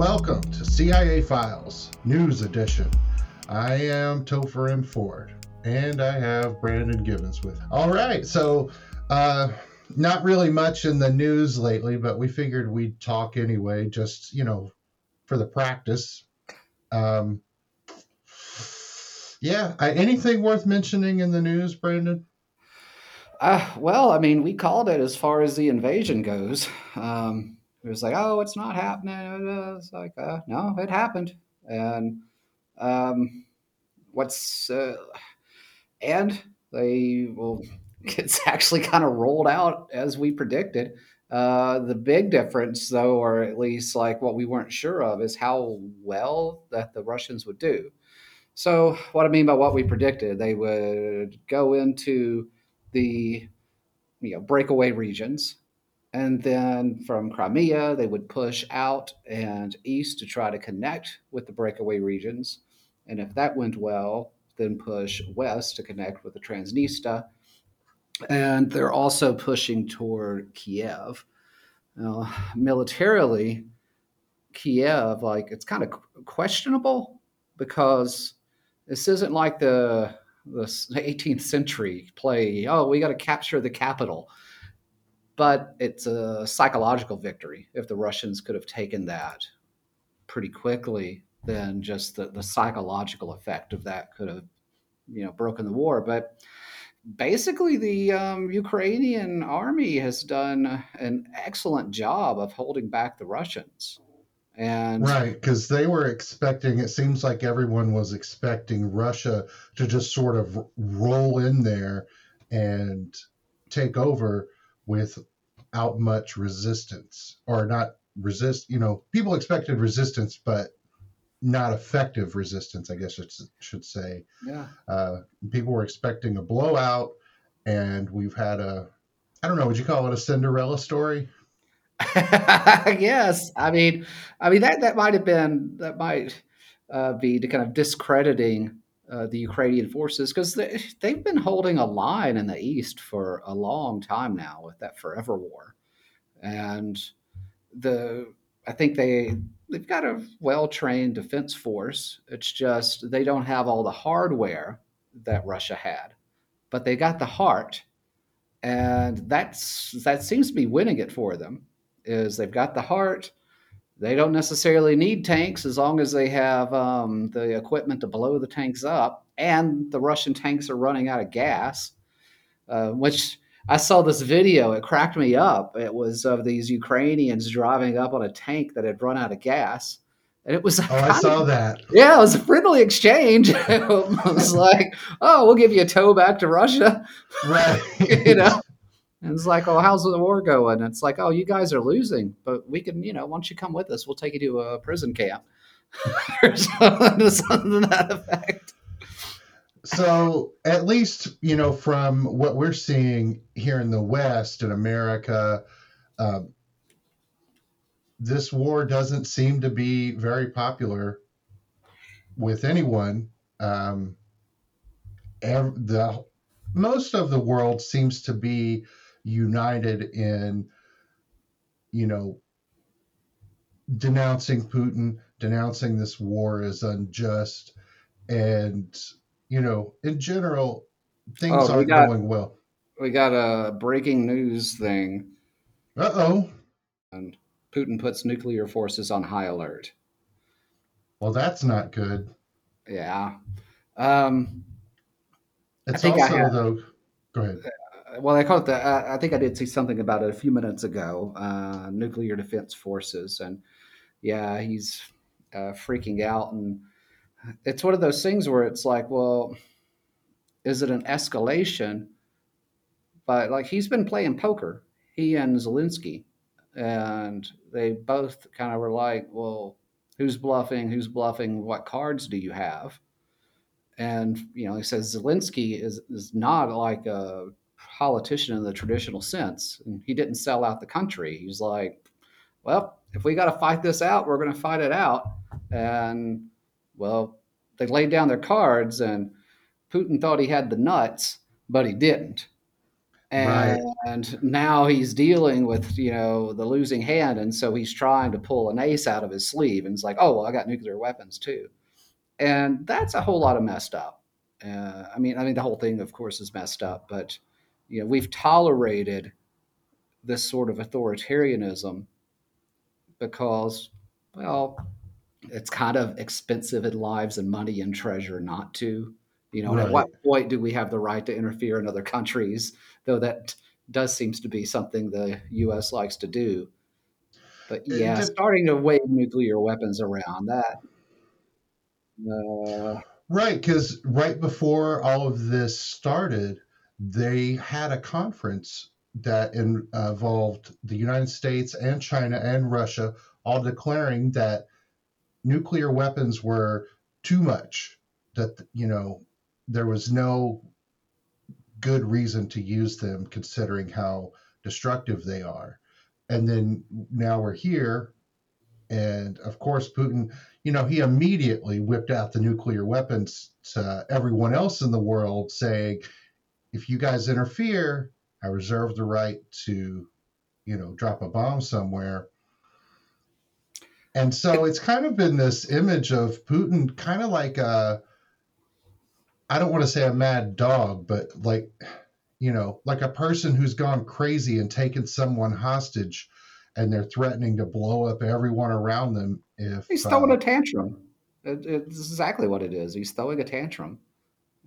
welcome to CIA Files News Edition. I am Topher M. Ford, and I have Brandon Gibbons with. All right, so uh, not really much in the news lately, but we figured we'd talk anyway, just you know, for the practice. Um, yeah, I, anything worth mentioning in the news, Brandon? Uh, well, I mean, we called it as far as the invasion goes. Um, it was like, oh, it's not happening. It's like, uh, no, it happened. And um, what's uh, and they well, it's actually kind of rolled out as we predicted. Uh, the big difference, though, or at least like what we weren't sure of, is how well that the Russians would do. So, what I mean by what we predicted, they would go into the you know breakaway regions and then from Crimea, they would push out and east to try to connect with the breakaway regions. And if that went well, then push west to connect with the Transnistria. And they're also pushing toward Kiev. Now, militarily, Kiev, like, it's kind of questionable because this isn't like the the 18th century play. Oh, we got to capture the capital but it's a psychological victory. If the Russians could have taken that pretty quickly, then just the, the psychological effect of that could have, you know, broken the war. But basically, the um, Ukrainian army has done an excellent job of holding back the Russians. And right, because they were expecting, it seems like everyone was expecting Russia to just sort of roll in there and take over without much resistance or not resist you know people expected resistance but not effective resistance i guess it should say. Yeah. Uh, people were expecting a blowout and we've had a i don't know would you call it a cinderella story? Yes. I mean i mean that that might have been that might uh, be the kind of discrediting uh, the Ukrainian forces because they, they've been holding a line in the east for a long time now with that forever war, and the I think they they've got a well trained defense force. It's just they don't have all the hardware that Russia had, but they got the heart, and that's that seems to be winning it for them. Is they've got the heart they don't necessarily need tanks as long as they have um, the equipment to blow the tanks up, and the Russian tanks are running out of gas. Uh, which I saw this video, it cracked me up. It was of these Ukrainians driving up on a tank that had run out of gas. And it was oh, I saw of, that. Yeah, it was a friendly exchange. it was like, oh, we'll give you a tow back to Russia, right? you know. And it's like, oh, how's the war going? It's like, oh, you guys are losing, but we can, you know, once you come with us, we'll take you to a prison camp or something, to that effect. So, at least, you know, from what we're seeing here in the West, in America, um, this war doesn't seem to be very popular with anyone. Um, the most of the world seems to be united in, you know, denouncing Putin, denouncing this war as unjust, and you know, in general, things oh, aren't got, going well. We got a breaking news thing. Uh oh. And Putin puts nuclear forces on high alert. Well, that's not good. Yeah. Um, it's also though. Go ahead well, I call it the. Uh, I think I did see something about it a few minutes ago. Uh, nuclear defense forces, and yeah, he's uh, freaking out, and it's one of those things where it's like, well, is it an escalation? But like he's been playing poker, he and Zelensky, and they both kind of were like, well, who's bluffing? Who's bluffing? What cards do you have? And you know, he says Zelensky is is not like a politician in the traditional sense. And he didn't sell out the country. He's like, well, if we got to fight this out, we're going to fight it out. And well, they laid down their cards, and Putin thought he had the nuts, but he didn't. and right. now he's dealing with you know the losing hand and so he's trying to pull an ace out of his sleeve and it's like oh well i got nuclear weapons too and that's a whole lot of messed up uh, i mean i mean the whole thing of course is messed up but you know we've tolerated this sort of authoritarianism because well it's kind of expensive in lives and money and treasure not to you know, right. at what point do we have the right to interfere in other countries? Though that does seems to be something the U.S. likes to do. But yeah, just, starting to wave nuclear weapons around that. Uh, right, because right before all of this started, they had a conference that involved the United States and China and Russia all declaring that nuclear weapons were too much that you know there was no good reason to use them considering how destructive they are. And then now we're here. And of course, Putin, you know, he immediately whipped out the nuclear weapons to everyone else in the world, saying, if you guys interfere, I reserve the right to, you know, drop a bomb somewhere. And so it's kind of been this image of Putin, kind of like a, I don't want to say a mad dog, but like, you know, like a person who's gone crazy and taken someone hostage and they're threatening to blow up everyone around them if he's throwing uh, a tantrum. It, it's exactly what it is. He's throwing a tantrum.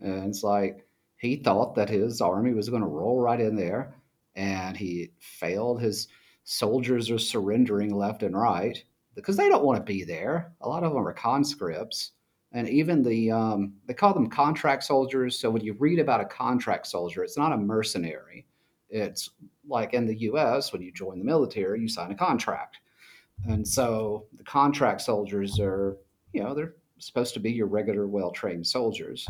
And it's like he thought that his army was going to roll right in there and he failed. His soldiers are surrendering left and right because they don't want to be there. A lot of them are conscripts and even the um, they call them contract soldiers. So when you read about a contract soldier, it's not a mercenary. It's like in the U.S. when you join the military, you sign a contract, and so the contract soldiers are you know they're supposed to be your regular, well trained soldiers,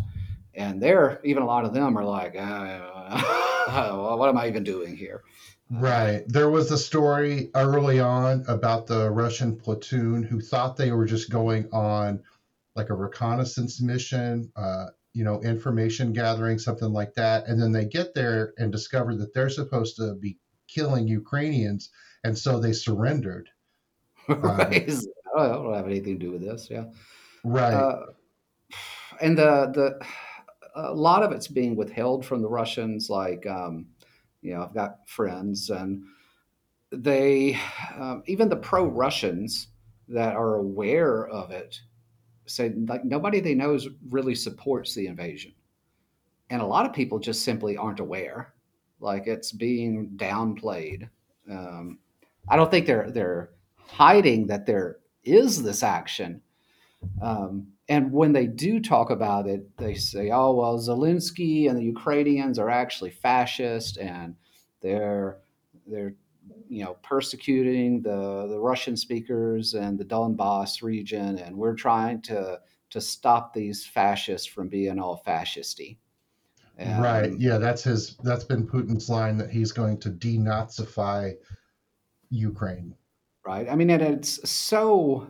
and they're even a lot of them are like, uh, what am I even doing here? Right. There was a story early on about the Russian platoon who thought they were just going on like a reconnaissance mission, uh, you know, information gathering, something like that. And then they get there and discover that they're supposed to be killing Ukrainians. And so they surrendered. right. Um, I don't have anything to do with this. Yeah. Right. Uh, and the, the, a lot of it's being withheld from the Russians. Like, um, you know, I've got friends and they, um, even the pro Russians that are aware of it, say like nobody they know really supports the invasion. And a lot of people just simply aren't aware. Like it's being downplayed. Um, i don't think they're they're hiding that there is this action. Um, and when they do talk about it they say oh well zelensky and the ukrainians are actually fascist and they're they're you know persecuting the the Russian speakers and the Donbass region, and we're trying to to stop these fascists from being all fascisty. And, right. Yeah, that's his. That's been Putin's line that he's going to denazify Ukraine. Right. I mean, and it's so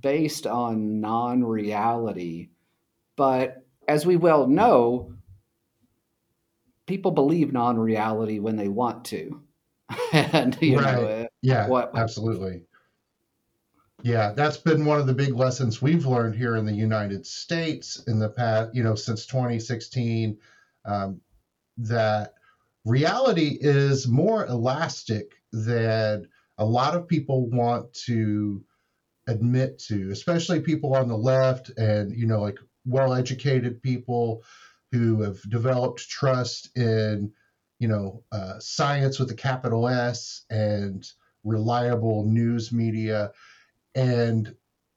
based on non-reality, but as we well know, people believe non-reality when they want to. and you right. know, yeah, what, absolutely. Yeah, that's been one of the big lessons we've learned here in the United States in the past, you know, since 2016, um, that reality is more elastic than a lot of people want to admit to, especially people on the left and, you know, like well educated people who have developed trust in you know, uh, science with a capital S and reliable news media. And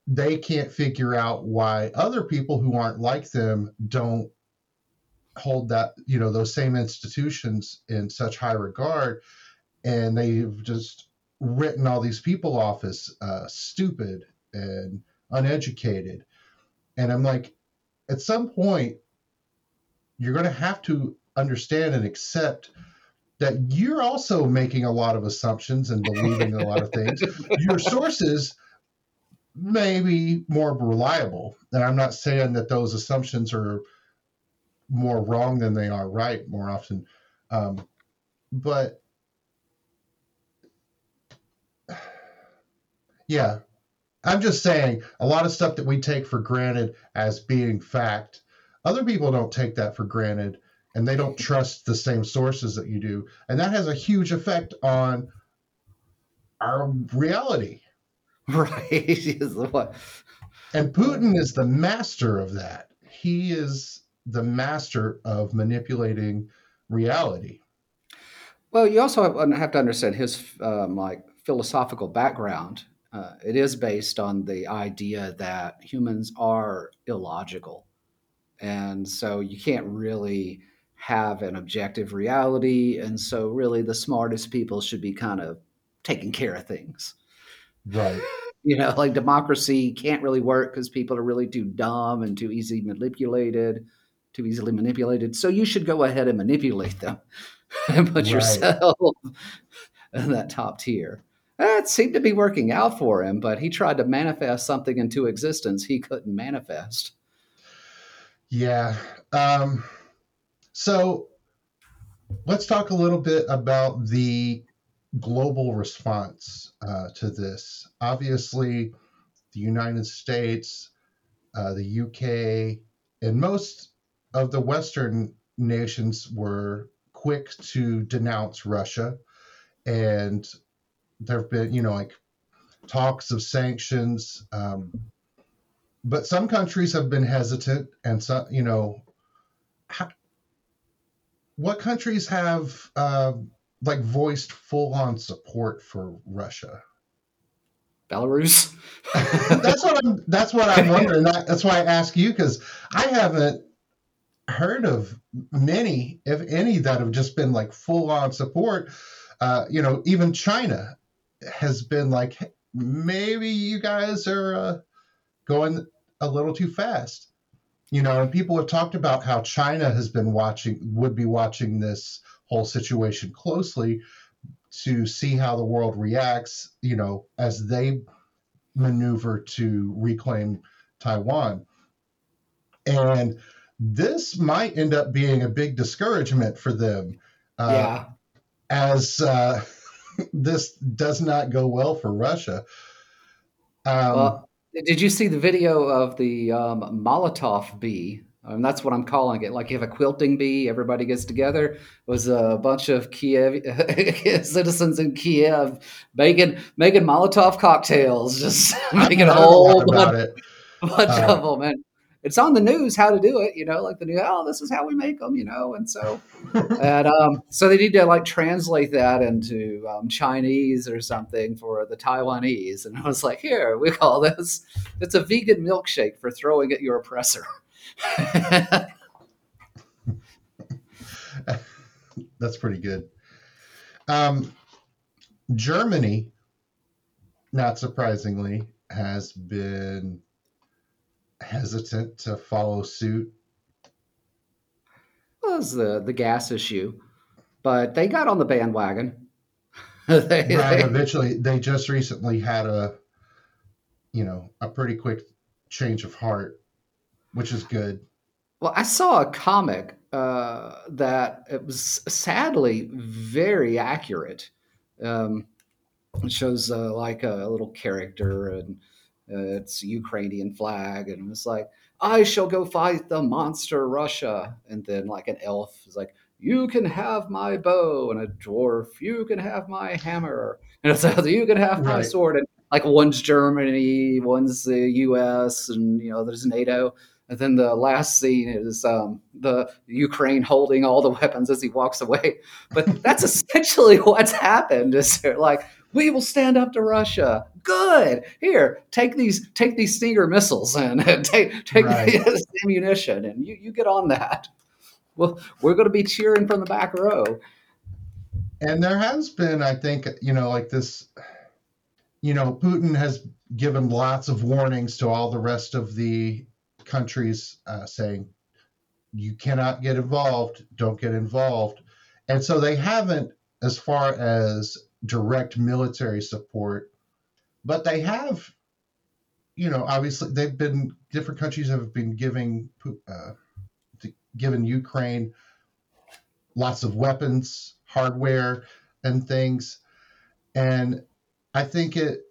they can't figure out why other people who aren't like them don't hold that, you know, those same institutions in such high regard. And they've just written all these people off as uh, stupid and uneducated. And I'm like, at some point, you're going to have to understand and accept that you're also making a lot of assumptions and believing a lot of things. Your sources may be more reliable. And I'm not saying that those assumptions are more wrong than they are right more often. Um, but yeah, I'm just saying a lot of stuff that we take for granted as being fact, other people don't take that for granted and they don't trust the same sources that you do. And that has a huge effect on our reality. Right. and Putin is the master of that. He is the master of manipulating reality. Well, you also have to understand his um, like philosophical background. Uh, it is based on the idea that humans are illogical, and so you can't really have an objective reality. And so, really, the smartest people should be kind of taking care of things. Right. You know, like democracy can't really work because people are really too dumb and too easily manipulated, too easily manipulated. So you should go ahead and manipulate them and put right. yourself in that top tier. That seemed to be working out for him, but he tried to manifest something into existence he couldn't manifest. Yeah. Um, so let's talk a little bit about the global response uh, to this. Obviously, the United States, uh, the UK, and most of the Western nations were quick to denounce Russia. And there have been, you know, like talks of sanctions. Um, but some countries have been hesitant, and some, you know, how, what countries have uh, like voiced full on support for Russia? Belarus. that's what I'm. That's what I'm wondering. That, that's why I ask you because I haven't heard of many, if any, that have just been like full on support. Uh, you know, even China has been like, maybe you guys are uh, going a little too fast. You know, and people have talked about how China has been watching, would be watching this whole situation closely to see how the world reacts, you know, as they maneuver to reclaim Taiwan. And this might end up being a big discouragement for them. Uh, yeah. As uh, this does not go well for Russia. Um, well, did you see the video of the um, Molotov bee and that's what I'm calling it. Like you have a quilting bee, everybody gets together. It was a bunch of Kiev citizens in Kiev making making Molotov cocktails, just making a whole bunch, bunch of them. And it's on the news how to do it, you know, like the new, oh, this is how we make them, you know. And so, and um, so they need to like translate that into um, Chinese or something for the Taiwanese. And I was like, here, we call this, it's a vegan milkshake for throwing at your oppressor. That's pretty good. Um, Germany, not surprisingly, has been hesitant to follow suit. Well, was the the gas issue, but they got on the bandwagon. they, right. They, eventually, they just recently had a, you know, a pretty quick change of heart which is good. Well, I saw a comic uh, that it was sadly very accurate. Um, it shows uh, like a, a, little character and uh, it's a Ukrainian flag, and it's like, I shall go fight the monster Russia. And then, like, an elf is like, You can have my bow, and a dwarf, You can have my hammer, and it's like, You can have my right. sword. And like, one's Germany, one's the US, and, you know, there's NATO. And then the last scene is um, the Ukraine holding all the weapons as he walks away. But that's essentially what's happened. Is like we will stand up to Russia. Good. Here, take these take these Stinger missiles and, and take take right. this ammunition, and you you get on that. Well, we're going to be cheering from the back row. And there has been, I think, you know, like this. You know, Putin has given lots of warnings to all the rest of the countries uh, saying you cannot get involved, don't get involved. And so they haven't, as far as direct military support, but they have, you know, obviously they've been, different countries have been giving, uh, given Ukraine lots of weapons, hardware and things. And I think it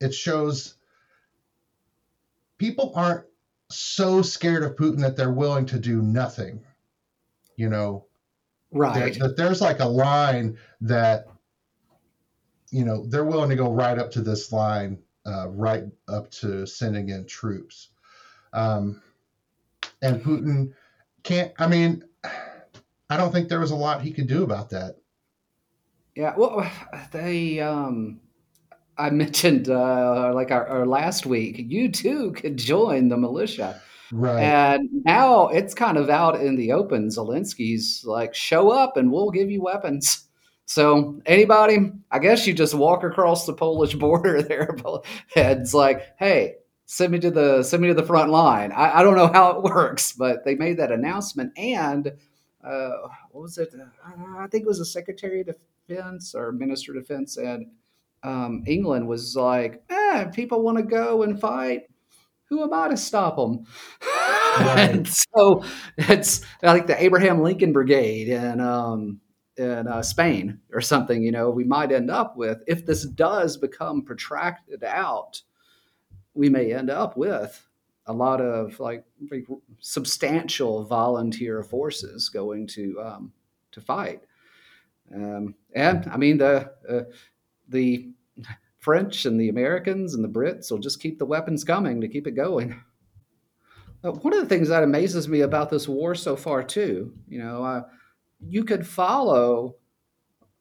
it shows people aren't so scared of Putin that they're willing to do nothing. You know, right? That, that there's like a line that you know they're willing to go right up to this line, uh, right up to sending in troops. Um, and Putin can't. I mean, I don't think there was a lot he could do about that. Yeah, well, they. Um, I mentioned uh, like our, our last week, you too could join the militia. Right. And now it's kind of out in the open. Zelensky's like, show up and we'll give you weapons. So anybody, I guess you just walk across the Polish border there, and it's like, hey, send me to the send me to the front line. I, I don't know how it works, but they made that announcement. And uh, what was it? Uh, I think it was the Secretary of Defense or Minister of Defense, and um, England was like, eh, people want to go and fight who am I to stop them? Right. and so it's like the Abraham Lincoln Brigade and. um, in uh, Spain or something. You know, we might end up with if this does become protracted out, we may end up with a lot of like substantial volunteer forces going to um, to fight. Um, and I mean the uh, the French and the Americans and the Brits will just keep the weapons coming to keep it going. One of the things that amazes me about this war so far, too, you know, uh, you could follow,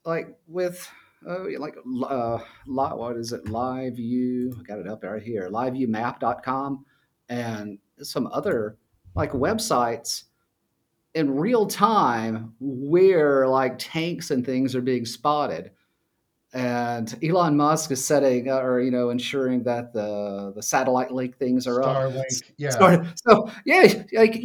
like with, uh, like, uh, what is it, Live View? I got it up right here, liveviewmap.com, and some other like websites in real time where like tanks and things are being spotted and Elon Musk is setting uh, or you know ensuring that the the satellite link things are Starlink, up. yeah. So yeah, like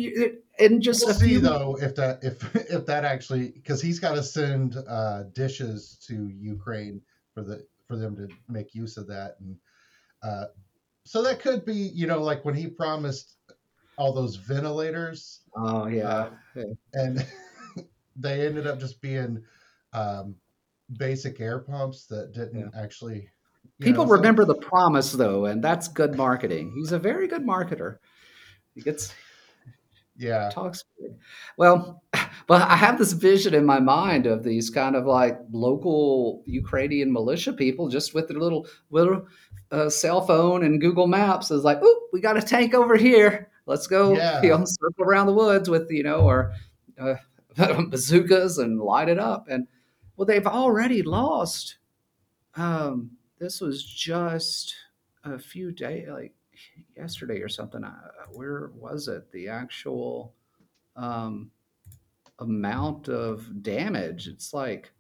in just we'll a few see though if that if if that actually because he's got to send uh, dishes to Ukraine for the for them to make use of that and uh, so that could be you know like when he promised all those ventilators. Oh yeah, uh, and they ended up just being. Um, basic air pumps that didn't yeah. actually. People know, remember so... the promise though, and that's good marketing. He's a very good marketer. He gets yeah talks well but i have this vision in my mind of these kind of like local ukrainian militia people just with their little little uh, cell phone and google maps is like oh we got a tank over here let's go yeah. you know circle around the woods with you know or uh, bazookas and light it up and well, they've already lost. Um, this was just a few days, like yesterday or something. Uh, where was it? The actual um, amount of damage. It's like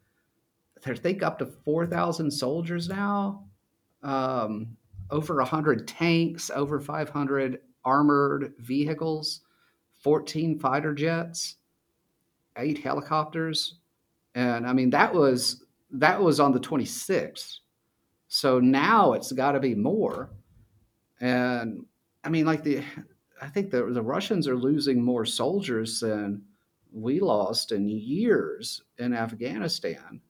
they think up to four thousand soldiers now. Um, over 100 tanks, over 500 armored vehicles, 14 fighter jets, eight helicopters, and I mean that was that was on the 26th. So now it's got to be more. And I mean, like the, I think the the Russians are losing more soldiers than we lost in years in Afghanistan.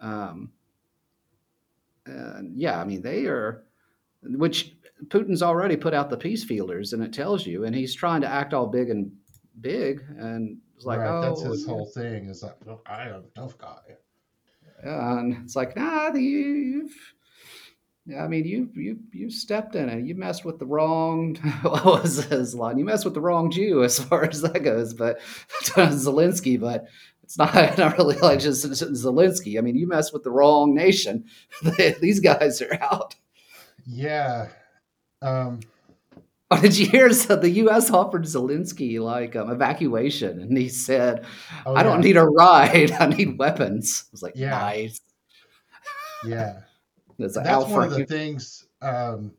Um, and yeah, I mean they are, which Putin's already put out the peace feelers, and it tells you, and he's trying to act all big and big, and it's like, right, oh, that's his whole thing. Is like, I am a tough guy. And it's like, nah, you've. I mean, you you you stepped in it. You messed with the wrong. What was his line? You messed with the wrong Jew, as far as that goes. But Zelensky, but it's not not really like just Zelensky. I mean, you messed with the wrong nation. These guys are out. Yeah. Um, Oh, did you hear that the U.S. offered Zelensky like um, evacuation, and he said, oh, "I yeah. don't need a ride. I need weapons." I was like, yeah. "Nice." Yeah, that's, that's one of the things. Um,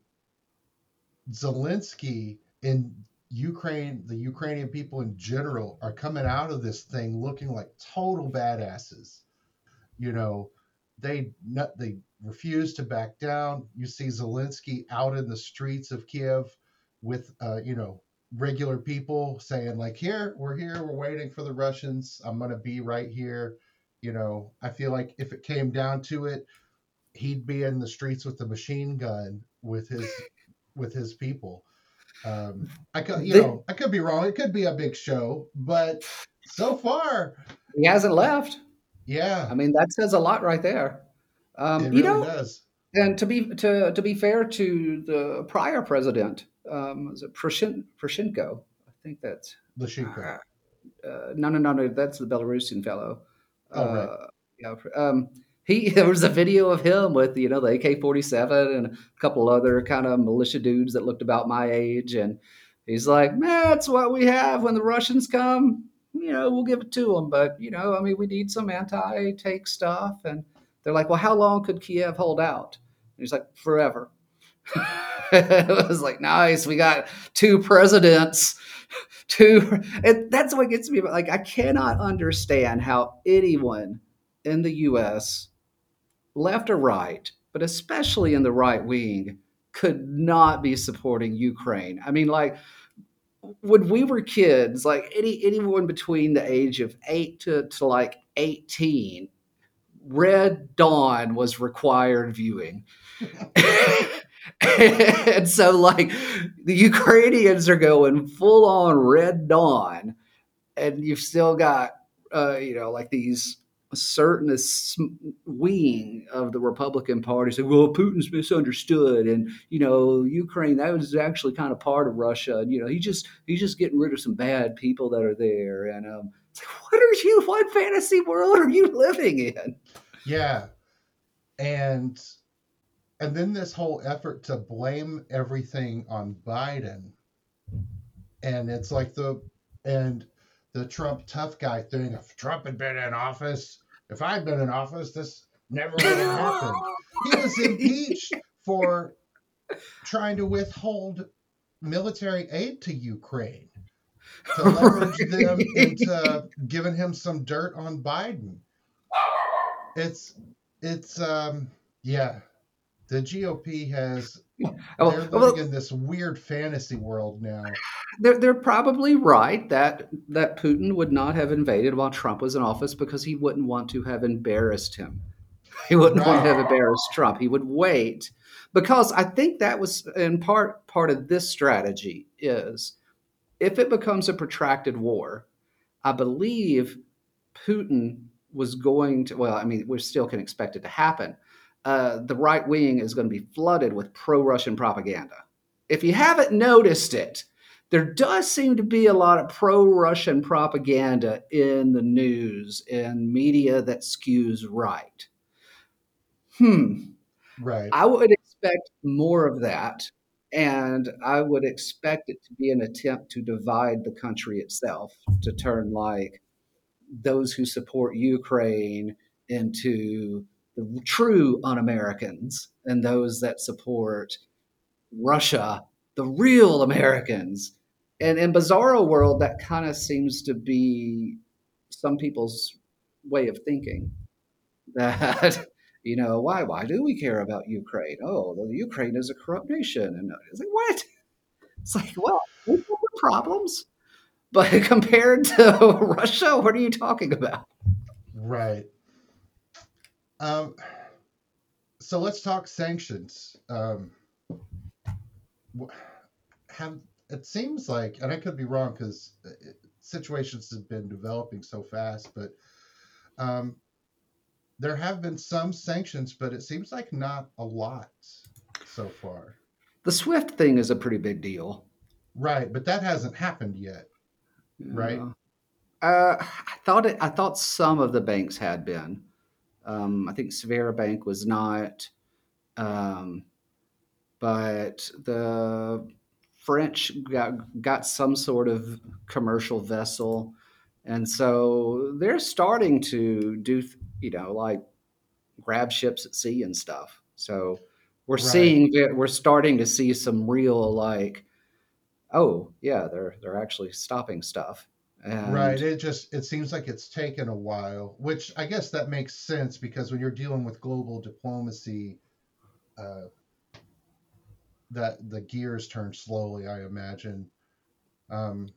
Zelensky in Ukraine, the Ukrainian people in general, are coming out of this thing looking like total badasses. You know, they they refuse to back down. You see Zelensky out in the streets of Kiev with uh, you know regular people saying like here we're here we're waiting for the russians i'm going to be right here You know, I feel like if it came down to it, he'd be in the streets with the machine gun with his with his people. Um, I could, you know, I could be wrong. It could be a big show, but so far he hasn't left. Yeah, I mean that says a lot right there. Um, it you really know, does. and to be to to be fair to the prior president, um, was it Poroshenko? I think that's Lyshenko. Uh, no, no, no, no. That's the Belarusian fellow. Oh, right. Uh, yeah. Um, he there was a video of him with you know the AK forty seven and a couple other kind of militia dudes that looked about my age, and he's like, "Man, that's what we have when the Russians come. You know, we'll give it to them, but you know, I mean, we need some anti-tank stuff." And they're like, "Well, how long could Kiev hold out?" And he's like, "Forever." it was like, "Nice, we got two presidents." Two, and that's what gets me. Like, I cannot understand how anyone in the U.S left or right, but especially in the right wing, could not be supporting Ukraine. I mean, like when we were kids, like any anyone between the age of eight to, to like 18, Red Dawn was required viewing. and so like the Ukrainians are going full on Red Dawn, and you've still got uh, you know, like these a certain wing of the Republican Party say, "Well, Putin's misunderstood," and you know, Ukraine that was actually kind of part of Russia, and you know, he just he's just getting rid of some bad people that are there, and um, what are you? What fantasy world are you living in? Yeah, and and then this whole effort to blame everything on Biden, and it's like the and the Trump tough guy thing. If Trump had been in office, if I'd been in office, this never would have happened. He was impeached for trying to withhold military aid to Ukraine to leverage them into giving him some dirt on Biden. It's it's um yeah. The GOP has oh, they're living well, in this weird fantasy world now. They're, they're probably right that that Putin would not have invaded while Trump was in office because he wouldn't want to have embarrassed him. He wouldn't right. want to have embarrassed Trump. He would wait because I think that was in part part of this strategy is if it becomes a protracted war, I believe Putin was going to. Well, I mean, we still can expect it to happen uh, the right wing is going to be flooded with pro Russian propaganda. If you haven't noticed it, there does seem to be a lot of pro Russian propaganda in the news and media that skews right. Hmm. Right. I would expect more of that. And I would expect it to be an attempt to divide the country itself, to turn like those who support Ukraine into the true un Americans and those that support Russia, the real Americans. And in Bizarro World, that kind of seems to be some people's way of thinking that, you know, why, why do we care about Ukraine? Oh, the Ukraine is a corrupt nation. And uh, it's like, what? It's like, well, we have problems. But compared to Russia, what are you talking about? Right. Um, so let's talk sanctions. Um, have it seems like, and I could be wrong because uh, situations have been developing so fast, but um, there have been some sanctions, but it seems like not a lot so far. The SWIFT thing is a pretty big deal, right? But that hasn't happened yet, right? Uh, I thought it. I thought some of the banks had been. Um, I think Sberbank was not, um, but the French got got some sort of commercial vessel, and so they're starting to do you know like grab ships at sea and stuff. So we're right. seeing we're starting to see some real like oh yeah they're they're actually stopping stuff and right. It just it seems like it's taken a while, which I guess that makes sense because when you're dealing with global diplomacy, uh, that the gears turn slowly. I imagine. Um,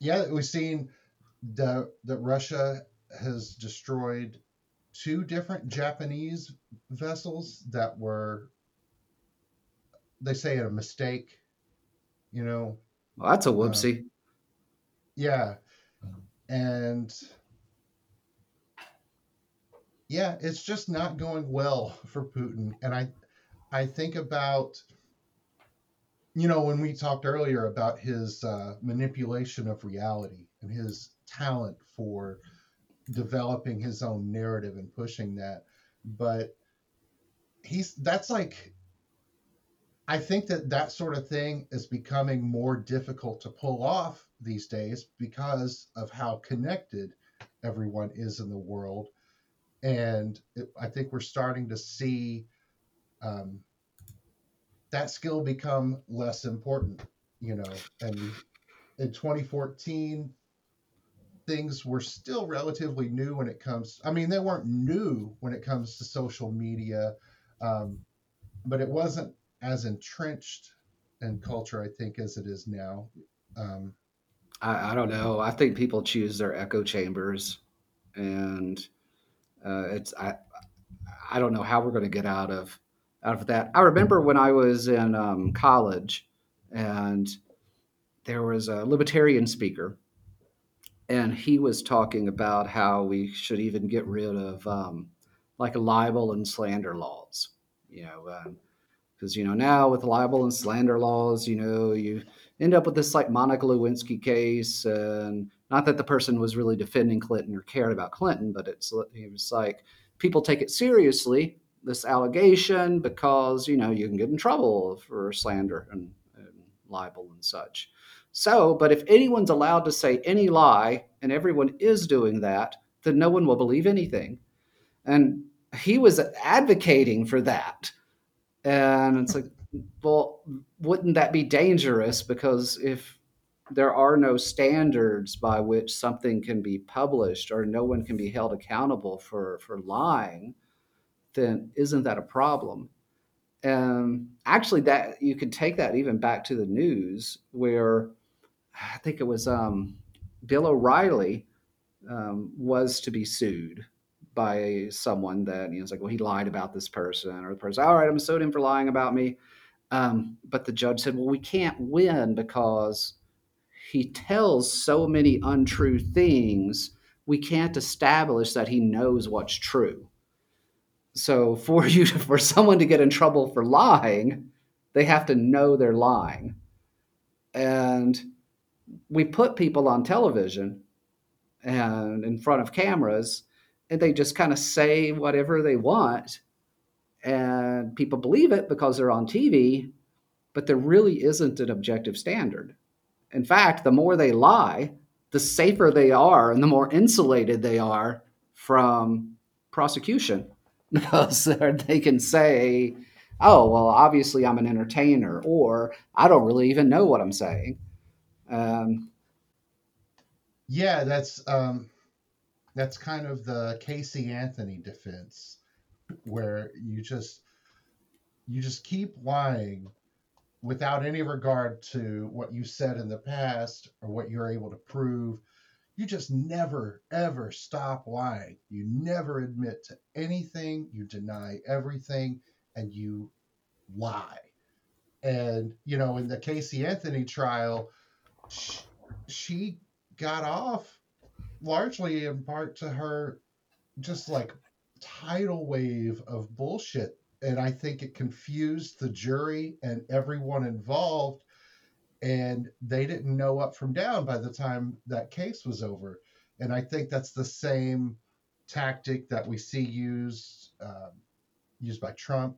yeah, we've seen the that Russia has destroyed two different Japanese vessels that were, they say, a mistake. You know. Well, that's a whoopsie. Um, yeah, and yeah, it's just not going well for Putin. And I, I think about, you know, when we talked earlier about his uh, manipulation of reality and his talent for developing his own narrative and pushing that, but he's that's like. I think that that sort of thing is becoming more difficult to pull off these days because of how connected everyone is in the world and it, I think we're starting to see um, that skill become less important. You know, and in 2014, things were still relatively new when it comes. I mean, they weren't new when it comes to social media, um, but it wasn't as entrenched in culture, I think, as it is now. Um, I, I don't know. I think people choose their echo chambers, and uh, it's I I don't know how we're going to get out of out of that. I remember when I was in um, college, and there was a libertarian speaker, and he was talking about how we should even get rid of um, like libel and slander laws. You know, because um, you know now with libel and slander laws, you know you end up with this like Monica Lewinsky case, and not that the person was really defending Clinton or cared about Clinton, but it's it was like people take it seriously this allegation because you know you can get in trouble for slander and, and libel and such. So, but if anyone's allowed to say any lie and everyone is doing that, then no one will believe anything. And he was advocating for that. And it's like, well, wouldn't that be dangerous? Because if there are no standards by which something can be published or no one can be held accountable for, for lying, then isn't that a problem? And actually, that you could take that even back to the news, where I think it was um, Bill O'Reilly um, was to be sued by someone that you know, it's like, well, he lied about this person, or the person, all right, I'm suing him for lying about me. Um, but the judge said, well, we can't win because he tells so many untrue things, we can't establish that he knows what's true. So for you to, for someone to get in trouble for lying, they have to know they're lying. And we put people on television and in front of cameras and they just kind of say whatever they want and people believe it because they're on TV, but there really isn't an objective standard. In fact, the more they lie, the safer they are and the more insulated they are from prosecution because they can say, oh, well, obviously I'm an entertainer, or I don't really even know what I'm saying. Um, yeah, that's um, that's kind of the Casey Anthony defense, where you just you just keep lying without any regard to what you said in the past or what you're able to prove. You just never, ever stop lying. You never admit to anything. You deny everything and you lie. And, you know, in the Casey Anthony trial, she, she got off largely in part to her just like tidal wave of bullshit and I think it confused the jury and everyone involved. And they didn't know up from down by the time that case was over. And I think that's the same tactic that we see used um, used by Trump,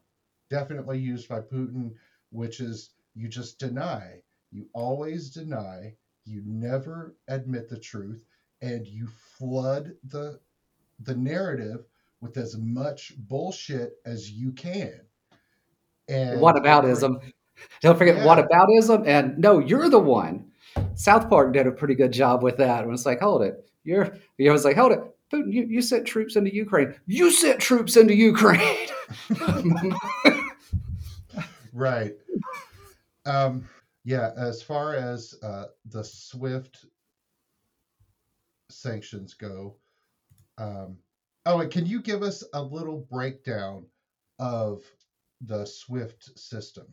definitely used by Putin, which is you just deny. You always deny. You never admit the truth, and you flood the the narrative with as much bullshit as you can. And what aboutism? Don't forget yeah. what aboutism. And no, you're the one. South Park did a pretty good job with that. And it's like, hold it. You're, you was like, hold it. Putin, you, you sent troops into Ukraine. You sent troops into Ukraine. right. Um, yeah, as far as uh, the SWIFT sanctions go, Um, oh, and can you give us a little breakdown of the SWIFT system?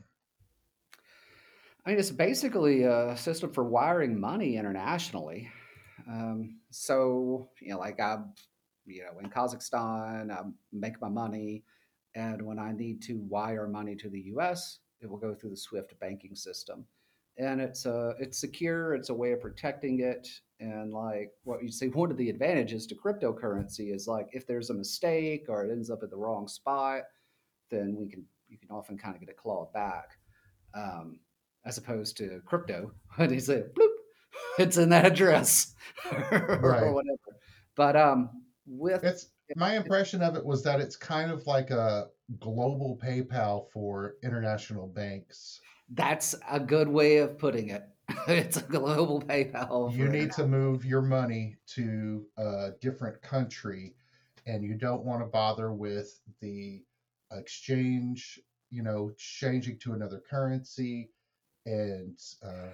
I mean, it's basically a system for wiring money internationally. Um, so, you know, like I'm, you know, in Kazakhstan, I make my money, and when I need to wire money to the U.S., it will go through the SWIFT banking system, and it's uh, it's secure. It's a way of protecting it, and like what you say, one of the advantages to cryptocurrency is like if there's a mistake or it ends up at the wrong spot, then we can you can often kind of get it clawed back. Um, as opposed to crypto when you say bloop, it's in that address or Right. whatever. But um, with It's my impression of it was that it's kind of like a global PayPal for international banks. that's a good way of putting it. it's a global PayPal. You need to move your money to a different country and you don't want to bother with the exchange, you know, changing to another currency and uh,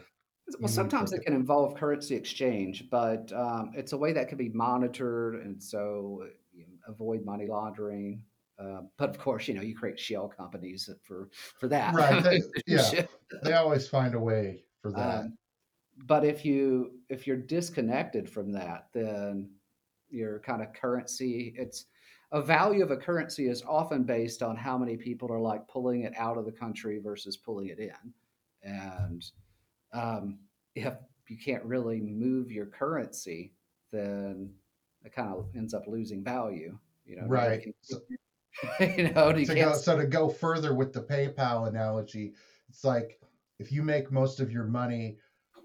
Well, sometimes it can involve currency exchange, but um, it's a way that can be monitored, and so you know, avoid money laundering. Uh, but of course, you know you create shell companies for for that. right they, yeah they always find a way for that. Um, but if you if you're disconnected from that, then your kind of currency it's a value of a currency is often based on how many people are like pulling it out of the country versus pulling it in, and um, if you can't really move your currency, then it kind of ends up losing value. You know, right. can- so, you know, you to go so to go further with the PayPal analogy, it's like if you make most of your money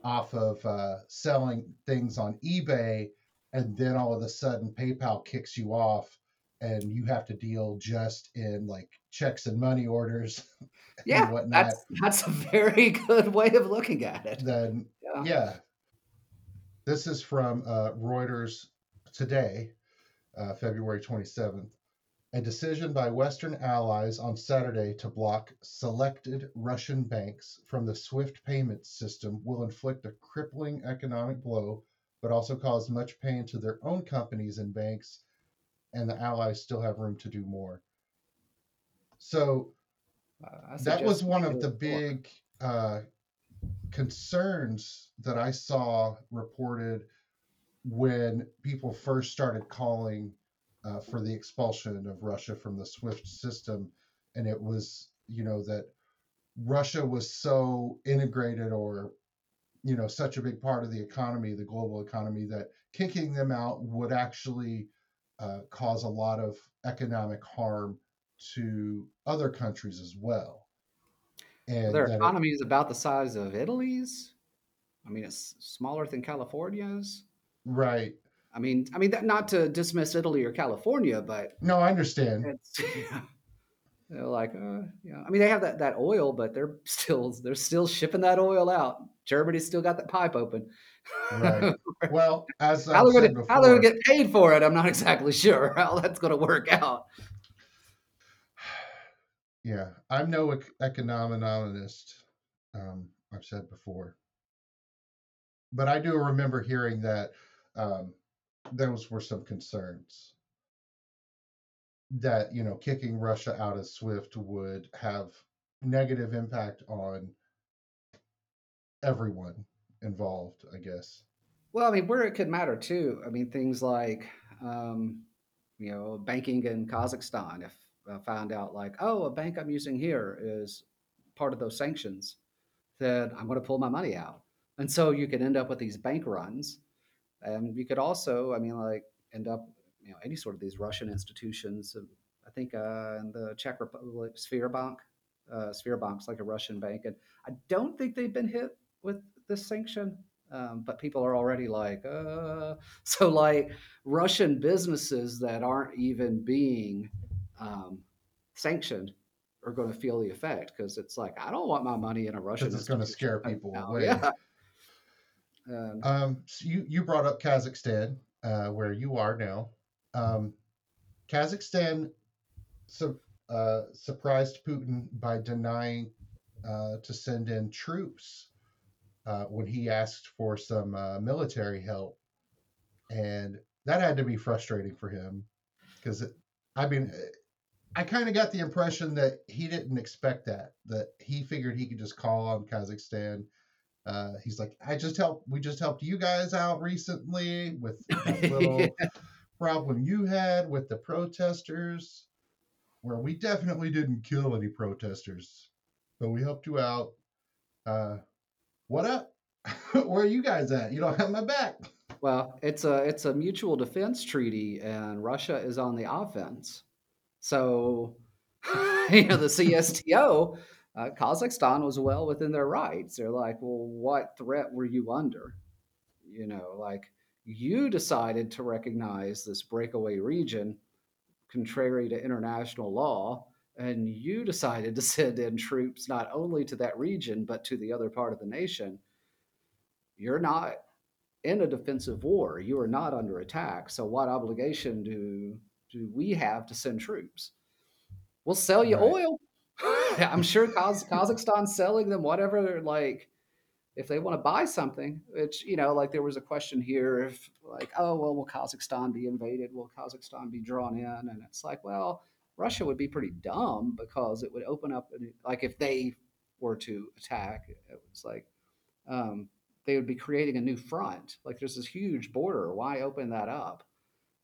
off of uh, selling things on eBay, and then all of a sudden PayPal kicks you off, and you have to deal just in like checks and money orders Yeah, and whatnot. that's that's a very good way of looking at it. Then Yeah. yeah, this is from uh, Reuters today, uh, February twenty seventh. A decision by Western allies on Saturday to block selected Russian banks from the SWIFT payment system will inflict a crippling economic blow, but also cause much pain to their own companies and banks, and the allies still have room to do more. So Uh, that was one of the big uh, concerns that I saw reported when people first started calling uh, for the expulsion of Russia from the SWIFT system, and it was you know that Russia was so integrated or you know such a big part of the economy, the global economy, that kicking them out would actually uh, cause a lot of economic harm to other countries as well. And Their economy is about the size of Italy's. I mean, it's smaller than California's. right. I mean, I mean, that, not to dismiss Italy or California, but No, I understand. it's they're like, uh, yeah. I mean, they have that, that oil, but they're still they're still shipping that oil out. Germany's still got that pipe open. Right. Well, as how they're said gonna how they're gonna get paid for it, I'm not exactly sure how that's gonna work out. yeah, I'm no economist. Um, I've said before, but I do remember hearing that um, those were some concerns that you know kicking Russia out of SWIFT would have negative impact on everyone involved. I guess. Well, I mean, where it could matter too. I mean, things like, um, you know, banking in Kazakhstan. If I found out, like, oh, a bank I'm using here is part of those sanctions, then I'm going to pull my money out. And so you could end up with these bank runs. And you could also, I mean, like, end up, you know, any sort of these Russian institutions. um, I think uh, in the Czech Republic, Sberbank, uh, Sberbank's like a Russian bank. And I don't think they've been hit with this sanction um, but people are already like, uh, so like Russian businesses that aren't even being um, sanctioned are going to feel the effect because it's like I don't want my money in a Russian. Because it's going to scare people away. Yeah. And, Um, so you you brought up Kazakhstan, uh, where you are now. Um, Kazakhstan su- uh, surprised Putin by denying uh, to send in troops uh, when he asked for some uh, military help, and that had to be frustrating for him because I mean, I kind of got the impression that he didn't expect that. That he figured he could just call on Kazakhstan. Uh, he's like, I just helped. We just helped you guys out recently with that little yeah. problem you had with the protesters, where we definitely didn't kill any protesters, but we helped you out. Uh, what up? Where are you guys at? You don't have my back. Well, it's a it's a mutual defense treaty, and Russia is on the offense. So, you know, the CSTO, uh, Kazakhstan was well within their rights. They're like, well, what threat were you under? You know, like you decided to recognize this breakaway region, contrary to international law, and you decided to send in troops not only to that region but to the other part of the nation. You're not in a defensive war. You are not under attack. So what obligation do do we have to send troops? We'll sell you right. oil. I'm sure Kaz- Kazakhstan's selling them whatever like if they want to buy something, which you know, like there was a question here if like, oh well, will Kazakhstan be invaded? Will Kazakhstan be drawn in? And it's like, well, Russia would be pretty dumb because it would open up like if they were to attack, it was like um, they would be creating a new front. Like there's this huge border. Why open that up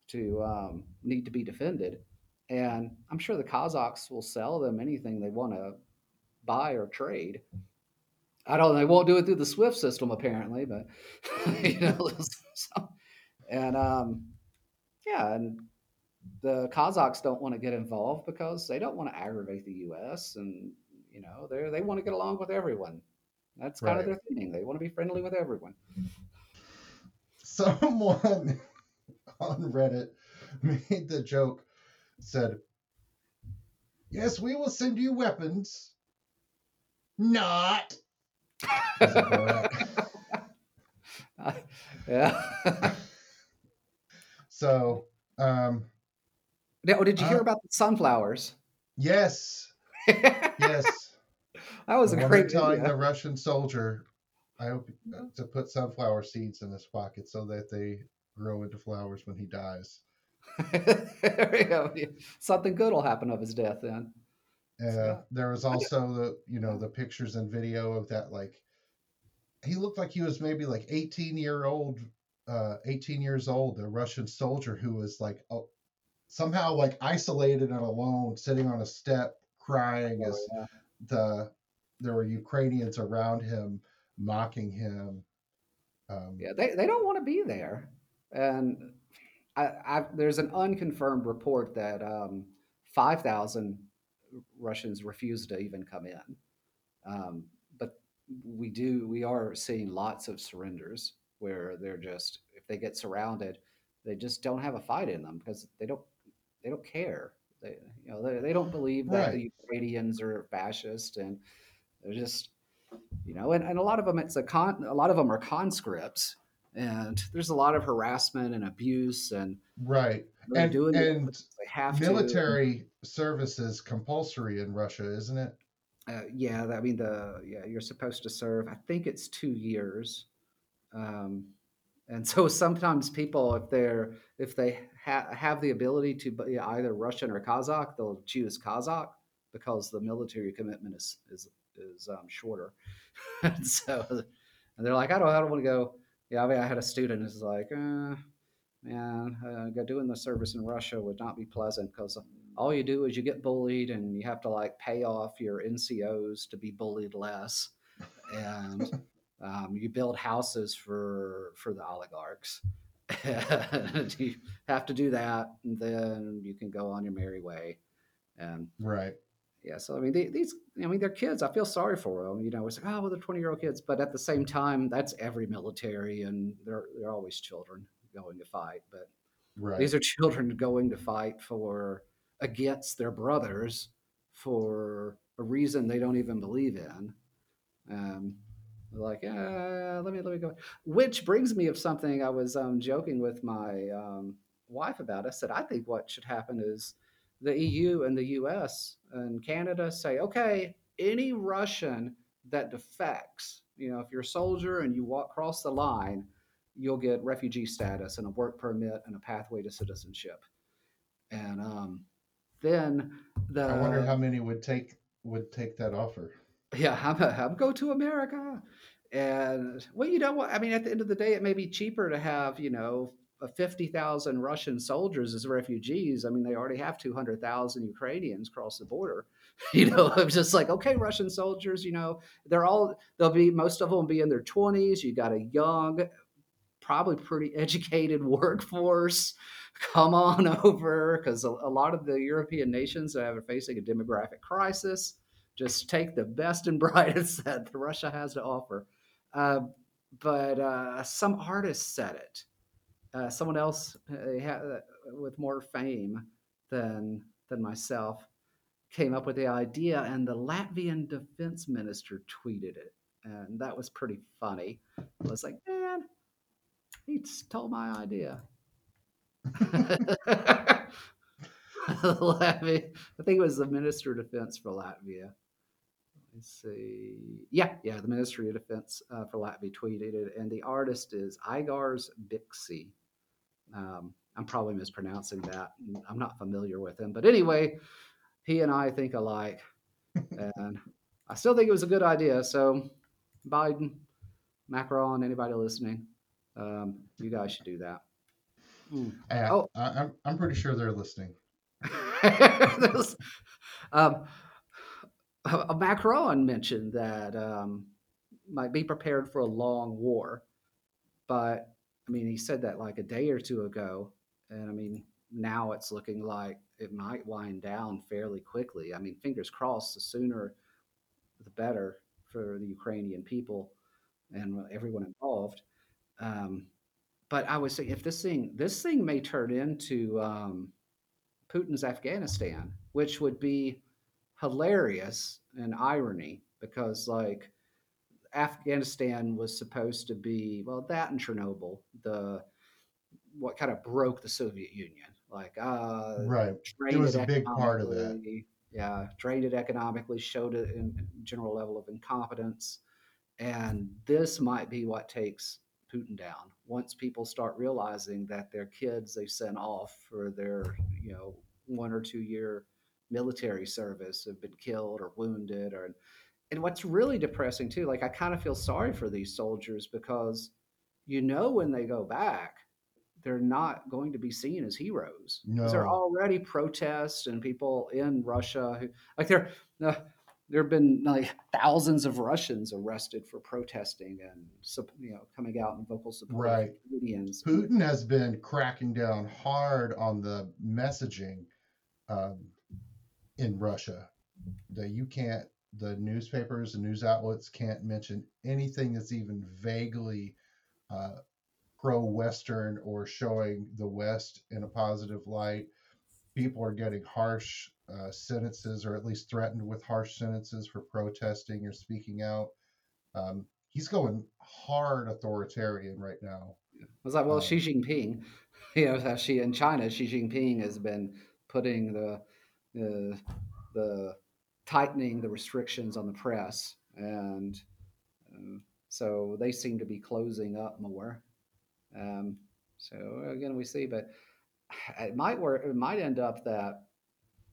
to um, need to be defended? And I'm sure the Kazakhs will sell them anything they want to buy or trade. I don't. They won't do it through the SWIFT system apparently, but you know. So, and um, yeah, and the Kazakhs don't want to get involved because they don't want to aggravate the U.S. and you know they they want to get along with everyone. That's kind right. of their thing. They want to be friendly with everyone. Someone on Reddit made the joke, said, Yes, we will send you weapons. Not. yeah. so, um, now, did you hear uh, about the sunflowers? Yes. yes. That was the a great telling the Russian soldier, I hope uh, to put sunflower seeds in his pocket so that they grow into flowers when he dies. Something good will happen of his death then. Uh, so, there was also the you know the pictures and video of that like he looked like he was maybe like 18 year old uh 18 years old a russian soldier who was like oh, somehow like isolated and alone sitting on a step crying oh, as yeah. the there were Ukrainians around him mocking him. Um, yeah, they, they don't want to be there. And I, I, there's an unconfirmed report that um, 5,000 Russians refused to even come in. Um, but we do, we are seeing lots of surrenders where they're just, if they get surrounded, they just don't have a fight in them because they don't, they don't care. They, you know, they, they don't believe that right. the Ukrainians are fascist and they're just, you know, and, and a lot of them, it's a con, a lot of them are conscripts and there's a lot of harassment and abuse and right and doing and military to. service is compulsory in Russia, isn't it? Uh, yeah, I mean the yeah you're supposed to serve. I think it's two years, um, and so sometimes people if they're if they ha- have the ability to be either Russian or Kazakh, they'll choose Kazakh because the military commitment is is is um, shorter. and so, and they're like, I don't, I don't want to go. Yeah, I mean, I had a student who's like, uh, man, uh, doing the service in Russia would not be pleasant because all you do is you get bullied and you have to like pay off your NCOs to be bullied less, and um, you build houses for for the oligarchs. you have to do that, and then you can go on your merry way. And right, yeah, so I mean, they, these, I mean, they're kids. I feel sorry for them. You know, it's like, oh, well, they're twenty-year-old kids, but at the same time, that's every military, and they're they're always children going to fight. But right. these are children going to fight for against their brothers for a reason they don't even believe in. Um, like, yeah, let me let me go. Which brings me of something I was um, joking with my um, wife about. I said, I think what should happen is the EU and the US and Canada say, okay, any Russian that defects, you know, if you're a soldier and you walk across the line, you'll get refugee status and a work permit and a pathway to citizenship. And um, then the I wonder how many would take would take that offer. yeah, I'm, I'm go to America. And well, you know what? I mean, at the end of the day, it may be cheaper to have you know 50,000 Russian soldiers as refugees. I mean, they already have 200,000 Ukrainians cross the border. You know, I'm just like, okay, Russian soldiers, you know, they're all, they'll be, most of them will be in their 20s. You got a young, probably pretty educated workforce. Come on over because a, a, lot of the European nations that are facing a demographic crisis. Just take the best and brightest that Russia has to offer. Uh, but uh, some artists said it uh, someone else uh, uh, with more fame than than myself came up with the idea, and the Latvian defense minister tweeted it, and that was pretty funny. I was like, man, he stole my idea. Latvia, I think it was the Minister of Defense for Latvia. Let's see. Yeah, yeah, the Ministry of Defense uh, for Latvia tweeted it, and the artist is Igars Bixi. Um, I'm probably mispronouncing that. I'm not familiar with him, but anyway, he and I think alike, and I still think it was a good idea. So, Biden, Macron, anybody listening, um, you guys should do that. Mm. Oh, I, am I'm pretty sure they're listening. um, Macron mentioned that um, might be prepared for a long war, but I mean, he said that like a day or two ago, and I mean, now it's looking like it might wind down fairly quickly. I mean, fingers crossed, the sooner the better for the Ukrainian people and everyone involved. Um, but I would say if this thing this thing may turn into um, Putin's Afghanistan, which would be hilarious and irony because like Afghanistan was supposed to be well that and Chernobyl the what kind of broke the Soviet Union. Like uh right. It was a big part of that. yeah drained it economically showed it in general level of incompetence. And this might be what takes Putin down. Once people start realizing that their kids they sent off for their you know one or two year military service have been killed or wounded or and what's really depressing too, like I kind of feel sorry for these soldiers because you know when they go back, they're not going to be seen as heroes. No. There are already protests and people in Russia who like there uh, there have been like thousands of Russians arrested for protesting and you know coming out in vocal support right. Putin has been cracking down hard on the messaging um, in Russia that you can't the newspapers and news outlets can't mention anything that's even vaguely uh, pro Western or showing the West in a positive light. People are getting harsh uh, sentences, or at least threatened with harsh sentences for protesting or speaking out. Um, he's going hard authoritarian right now. I was like, well, um, Xi Jinping, you know, Xi in China, Xi Jinping has been putting the the the tightening the restrictions on the press, and um, so they seem to be closing up more. Um, so again, we see, but it might work. It might end up that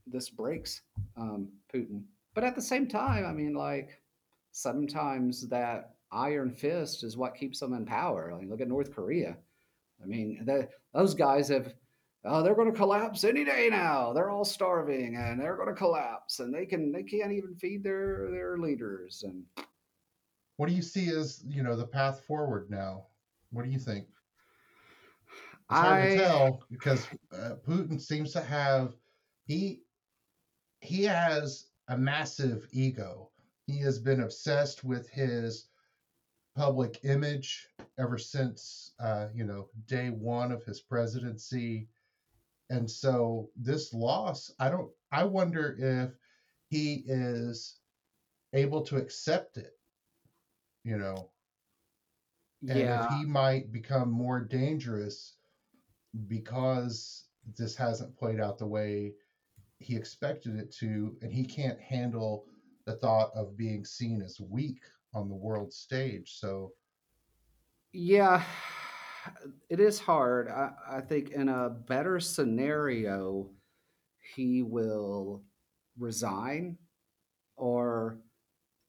this breaks um, Putin. But at the same time, I mean, like sometimes that iron fist is what keeps them in power. I mean, look at North Korea. I mean, the, those guys have oh, they're going to collapse any day now. They're all starving and they're going to collapse and they can they can't even feed their their leaders and what do you see as you know the path forward now? What do you think? It's hard I, to tell because uh, Putin seems to have he he has a massive ego. He has been obsessed with his public image ever since uh, you know day one of his presidency and so this loss, I don't I wonder if he is able to accept it, you know. And yeah. if he might become more dangerous because this hasn't played out the way he expected it to, and he can't handle the thought of being seen as weak on the world stage. So, yeah, it is hard. I, I think in a better scenario, he will resign or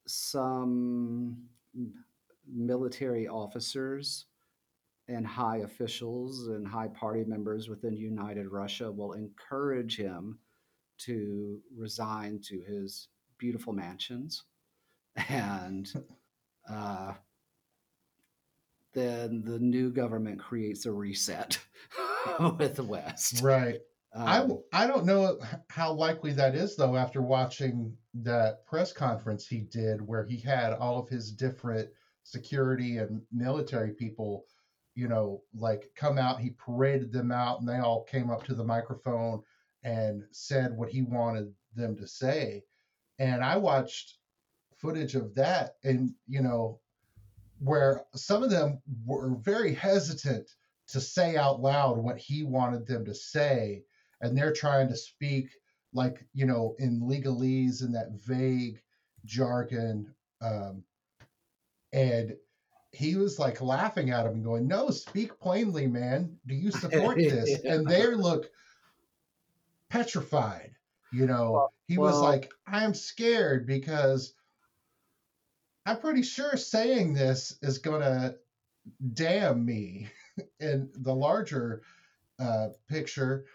some military officers and high officials and high party members within United Russia will encourage him to resign to his beautiful mansions and uh, then the new government creates a reset with the West. Right. Um, I I don't know how likely that is though. After watching that press conference he did, where he had all of his different security and military people, you know, like come out. He paraded them out, and they all came up to the microphone and said what he wanted them to say. And I watched footage of that, and you know, where some of them were very hesitant to say out loud what he wanted them to say. And they're trying to speak like you know in legalese and that vague jargon um, and he was like laughing at him and going no speak plainly man. Do you support this? And they look petrified you know? Well, he was well, like i'm scared because I'm pretty sure saying this is going to damn me in the larger uh, picture.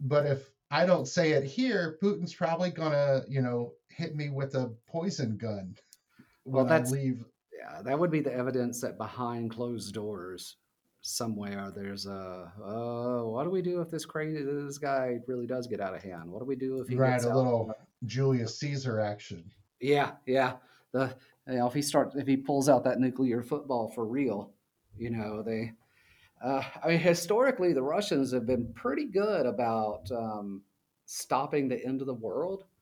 But if I don't say it here, Putin's probably going to, you know, hit me with a poison gun. Well, that's leave. Yeah, that would be the evidence that behind closed doors, somewhere there's a. Uh, what do we do if this crazy this guy really does get out of hand? What do we do if he right a little Julius Caesar action? Yeah, yeah. The you know, if he starts, if he pulls out that nuclear football for real, you know, they. Uh, I mean, historically, the Russians have been pretty good about um, stopping the end of the world.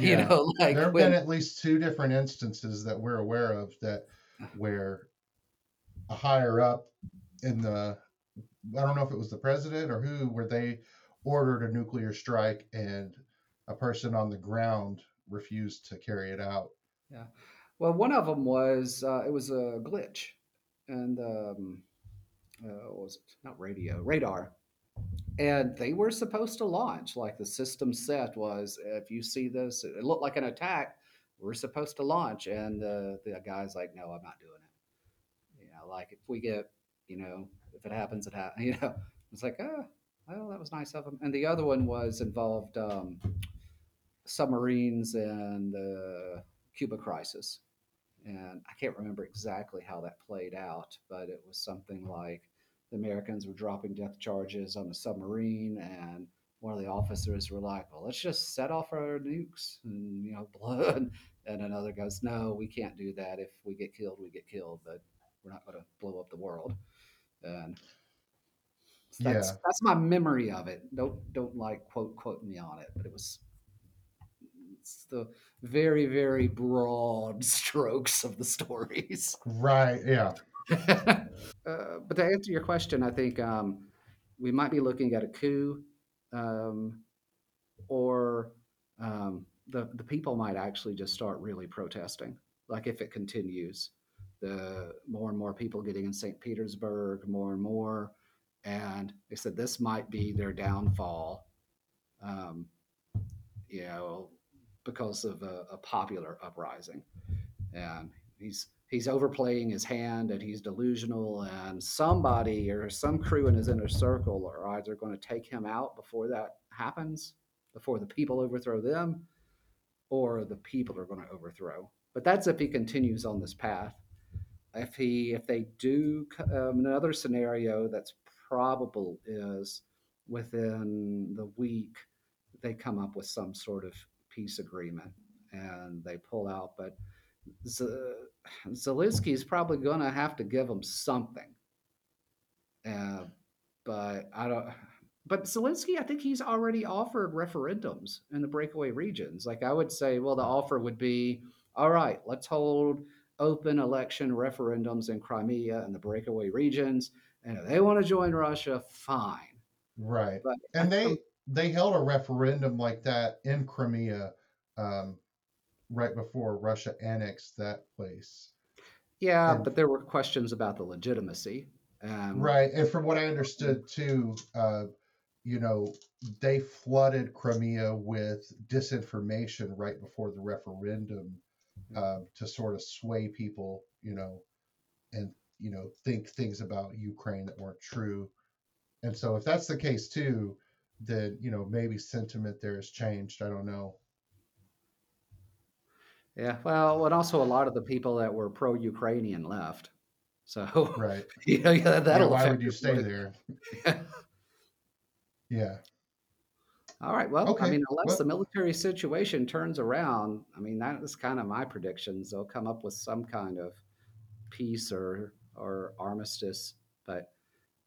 Yeah. you know, like there have when, been at least two different instances that we're aware of that where a higher up in the I don't know if it was the president or who, where they ordered a nuclear strike and a person on the ground refused to carry it out. Yeah. Well, one of them was uh, it was a glitch, and um, uh, was it not radio radar, and they were supposed to launch. Like the system set was, if you see this, it looked like an attack. We're supposed to launch, and the the guy's like, "No, I'm not doing it." You know, like if we get, you know, if it happens, it happens. You know, it's like, oh, well, that was nice of him. And the other one was involved um, submarines and the Cuba crisis and I can't remember exactly how that played out, but it was something like the Americans were dropping depth charges on a submarine, and one of the officers were like, "Well, let's just set off our nukes and you know blood," and another goes, "No, we can't do that. If we get killed, we get killed, but we're not going to blow up the world." And that's yeah. that's my memory of it. Don't don't like quote quote me on it, but it was it's the very very broad strokes of the stories. Right. Yeah. uh, but to answer your question, I think um, we might be looking at a coup, um, or um, the the people might actually just start really protesting. Like if it continues, the more and more people getting in St. Petersburg, more and more, and they said this might be their downfall. Um, you know, because of a, a popular uprising, and he's he's overplaying his hand and he's delusional and somebody or some crew in his inner circle are either going to take him out before that happens before the people overthrow them or the people are going to overthrow. But that's if he continues on this path. If he if they do um, another scenario that's probable is within the week they come up with some sort of peace agreement and they pull out. But Z- Zelensky is probably going to have to give them something. Uh, but I don't. But Zelensky, I think he's already offered referendums in the breakaway regions. Like I would say, well, the offer would be, all right, let's hold open election referendums in Crimea and the breakaway regions, and if they want to join Russia, fine. Right. But and they they held a referendum like that in Crimea um, right before Russia annexed that place. Yeah, and, but there were questions about the legitimacy, Um, right, and from what I understood too, uh, you know, they flooded Crimea with disinformation right before the referendum uh, to sort of sway people, you know, and you know think things about Ukraine that weren't true. And so, if that's the case too, then you know maybe sentiment there has changed. I don't know. Yeah, well, and also a lot of the people that were pro-Ukrainian left. So, right, you know, yeah, that'll. Yeah, why would you stay there? yeah. All right. Well, okay. I mean, unless well, the military situation turns around, I mean, that is kind of my predictions. They'll come up with some kind of peace or or armistice, but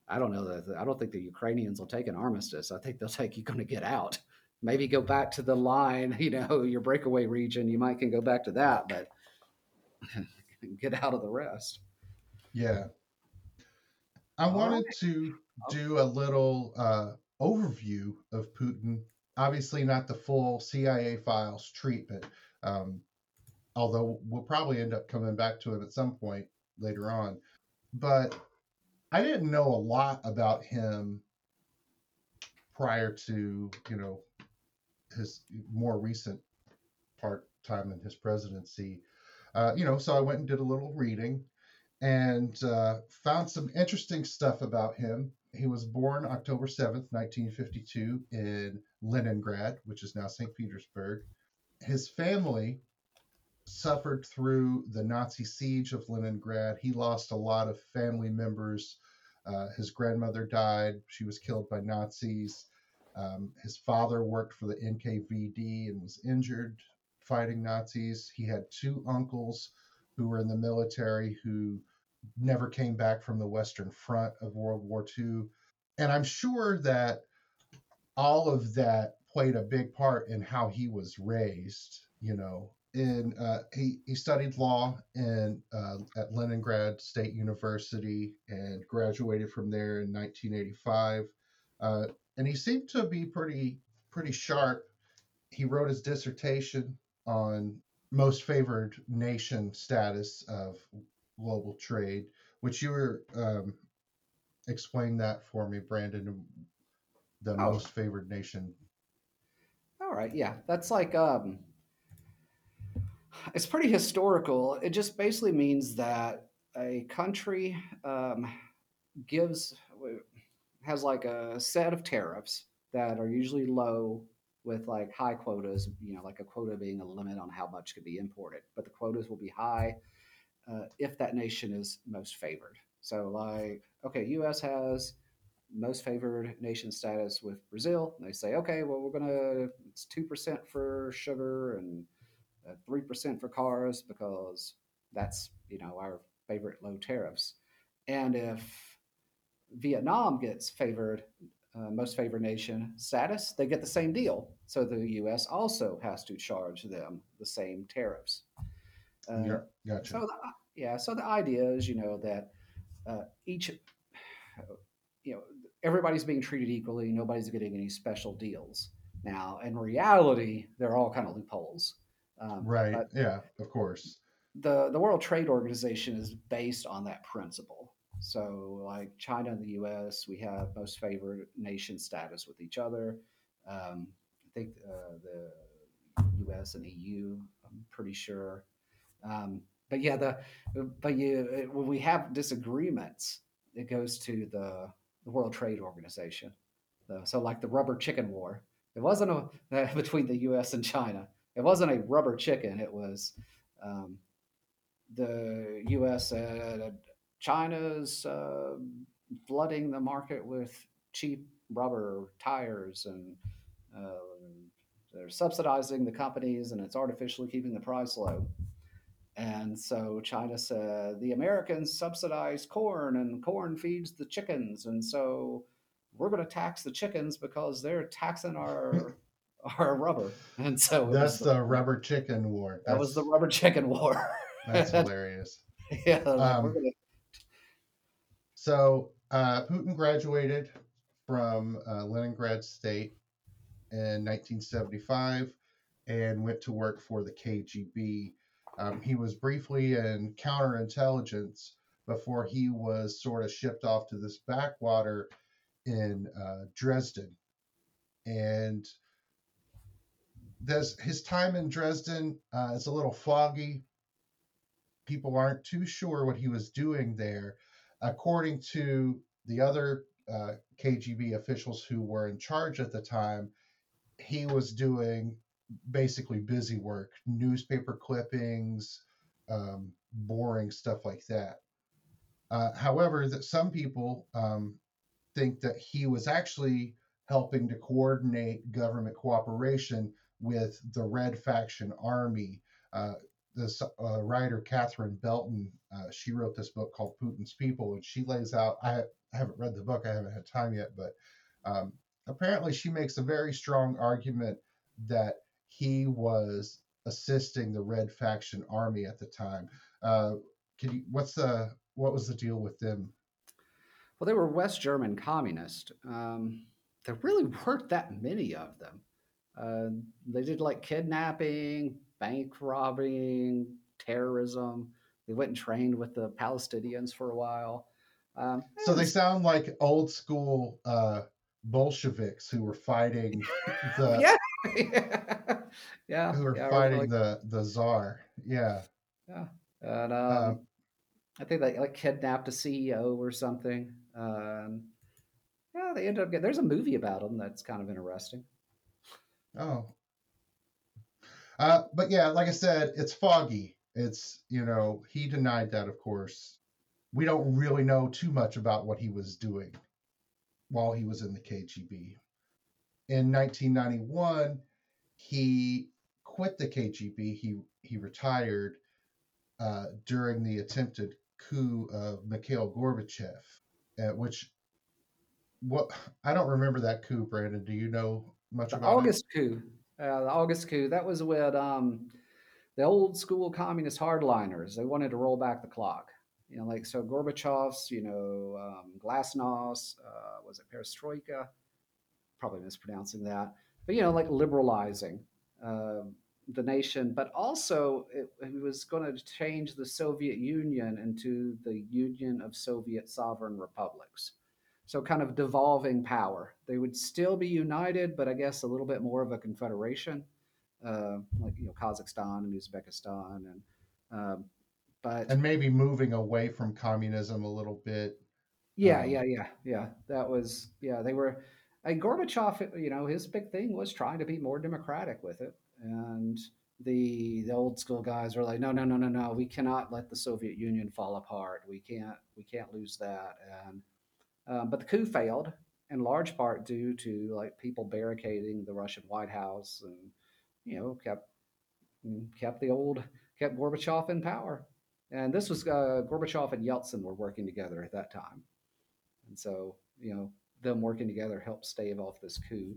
I don't know that I don't think the Ukrainians will take an armistice. I think they'll take you're going to get out. Maybe go back to the line, you know, your breakaway region. You might can go back to that, but get out of the rest. Yeah. I wanted to do a little uh, overview of Putin. Obviously, not the full CIA files treatment, um, although we'll probably end up coming back to him at some point later on. But I didn't know a lot about him prior to you know his more recent part time in his presidency. Uh, you know, so I went and did a little reading and uh, found some interesting stuff about him. He was born October 7th, 1952, in Leningrad, which is now St. Petersburg. His family suffered through the Nazi siege of Leningrad. He lost a lot of family members. Uh, his grandmother died. She was killed by Nazis. Um, his father worked for the NKVD and was injured fighting Nazis. He had two uncles who were in the military who never came back from the Western Front of World War II. And I'm sure that all of that played a big part in how he was raised. You know, in uh, he he studied law in uh, at Leningrad State University and graduated from there in 1985. Uh, and he seemed to be pretty pretty sharp. He wrote his dissertation on most favored nation status of global trade, which you were um, explain that for me, Brandon. The oh. most favored nation. All right, yeah, that's like um, it's pretty historical. It just basically means that a country um, gives has like a set of tariffs that are usually low with like high quotas, you know, like a quota being a limit on how much could be imported, but the quotas will be high uh, if that nation is most favored. So, like, okay, U.S. has most favored nation status with Brazil. They say, okay, well, we're gonna it's two percent for sugar and three percent for cars because that's you know our favorite low tariffs. And if Vietnam gets favored uh, most favored nation status, they get the same deal. So the U.S. also has to charge them the same tariffs. Uh, yeah, gotcha. So the, yeah, so the idea is, you know, that uh, each, you know, everybody's being treated equally. Nobody's getting any special deals. Now, in reality, they're all kind of loopholes. Um, right. Yeah. Of course. The the World Trade Organization is based on that principle. So, like China and the U.S., we have most favored nation status with each other. Um, I think uh, the U.S. and EU, I'm pretty sure. Um, but yeah, the but you when we have disagreements, it goes to the, the World Trade Organization. So, like the rubber chicken war, it wasn't a between the U.S. and China. It wasn't a rubber chicken. It was um, the U.S. said China's uh, flooding the market with cheap rubber tires and uh, they're subsidizing the companies and it's artificially keeping the price low. And so China said the Americans subsidize corn and corn feeds the chickens. And so we're going to tax the chickens because they're taxing our our rubber. And so that's the, the, rubber chicken war. That's, that was the rubber chicken war. that's hilarious. yeah. Um, gonna, so uh, Putin graduated from uh, Leningrad State in 1975 and went to work for the KGB. Um, he was briefly in counterintelligence before he was sort of shipped off to this backwater in uh, Dresden. And his time in Dresden uh, is a little foggy. People aren't too sure what he was doing there. According to the other uh, KGB officials who were in charge at the time, he was doing basically busy work, newspaper clippings, um, boring stuff like that. Uh, however, that some people um, think that he was actually helping to coordinate government cooperation with the Red Faction Army. Uh, this uh, writer Catherine Belton, uh, she wrote this book called Putin's People, and she lays out. I, I haven't read the book, I haven't had time yet, but um, apparently she makes a very strong argument that he was assisting the Red Faction Army at the time. Uh, can you? What's the what was the deal with them? Well, they were West German communist. Um, there really weren't that many of them. Uh, they did like kidnapping, bank robbing, terrorism. They went and trained with the Palestinians for a while. Um, so they sound like old school uh, Bolsheviks who were fighting the yeah yeah who were yeah, fighting like, the the czar yeah yeah and um, um, I think they like kidnapped a CEO or something. Um, yeah, they ended up getting. There's a movie about them that's kind of interesting. Oh. Uh, but yeah, like I said, it's foggy. It's, you know, he denied that, of course. We don't really know too much about what he was doing while he was in the KGB. In 1991, he quit the KGB. He he retired uh, during the attempted coup of Mikhail Gorbachev, uh, which what I don't remember that coup. Brandon, do you know much the about August it? coup. Uh, the August coup. That was with um, the old school communist hardliners. They wanted to roll back the clock. You know, like so Gorbachev's, you know, um, Glasnost, uh, was it Perestroika? Probably mispronouncing that. But, you know, like liberalizing uh, the nation. But also, it, it was going to change the Soviet Union into the Union of Soviet Sovereign Republics. So, kind of devolving power. They would still be united, but I guess a little bit more of a confederation, uh, like you know Kazakhstan and Uzbekistan, and um, but and maybe moving away from communism a little bit. Yeah, um, yeah, yeah, yeah. That was yeah. They were. And Gorbachev, you know, his big thing was trying to be more democratic with it, and the the old school guys were like, no, no, no, no, no. We cannot let the Soviet Union fall apart. We can't we can't lose that. And um, but the coup failed in large part due to like people barricading the Russian White House and you know kept kept the old kept Gorbachev in power. And this was uh, Gorbachev and Yeltsin were working together at that time, and so you know them working together helped stave off this coup.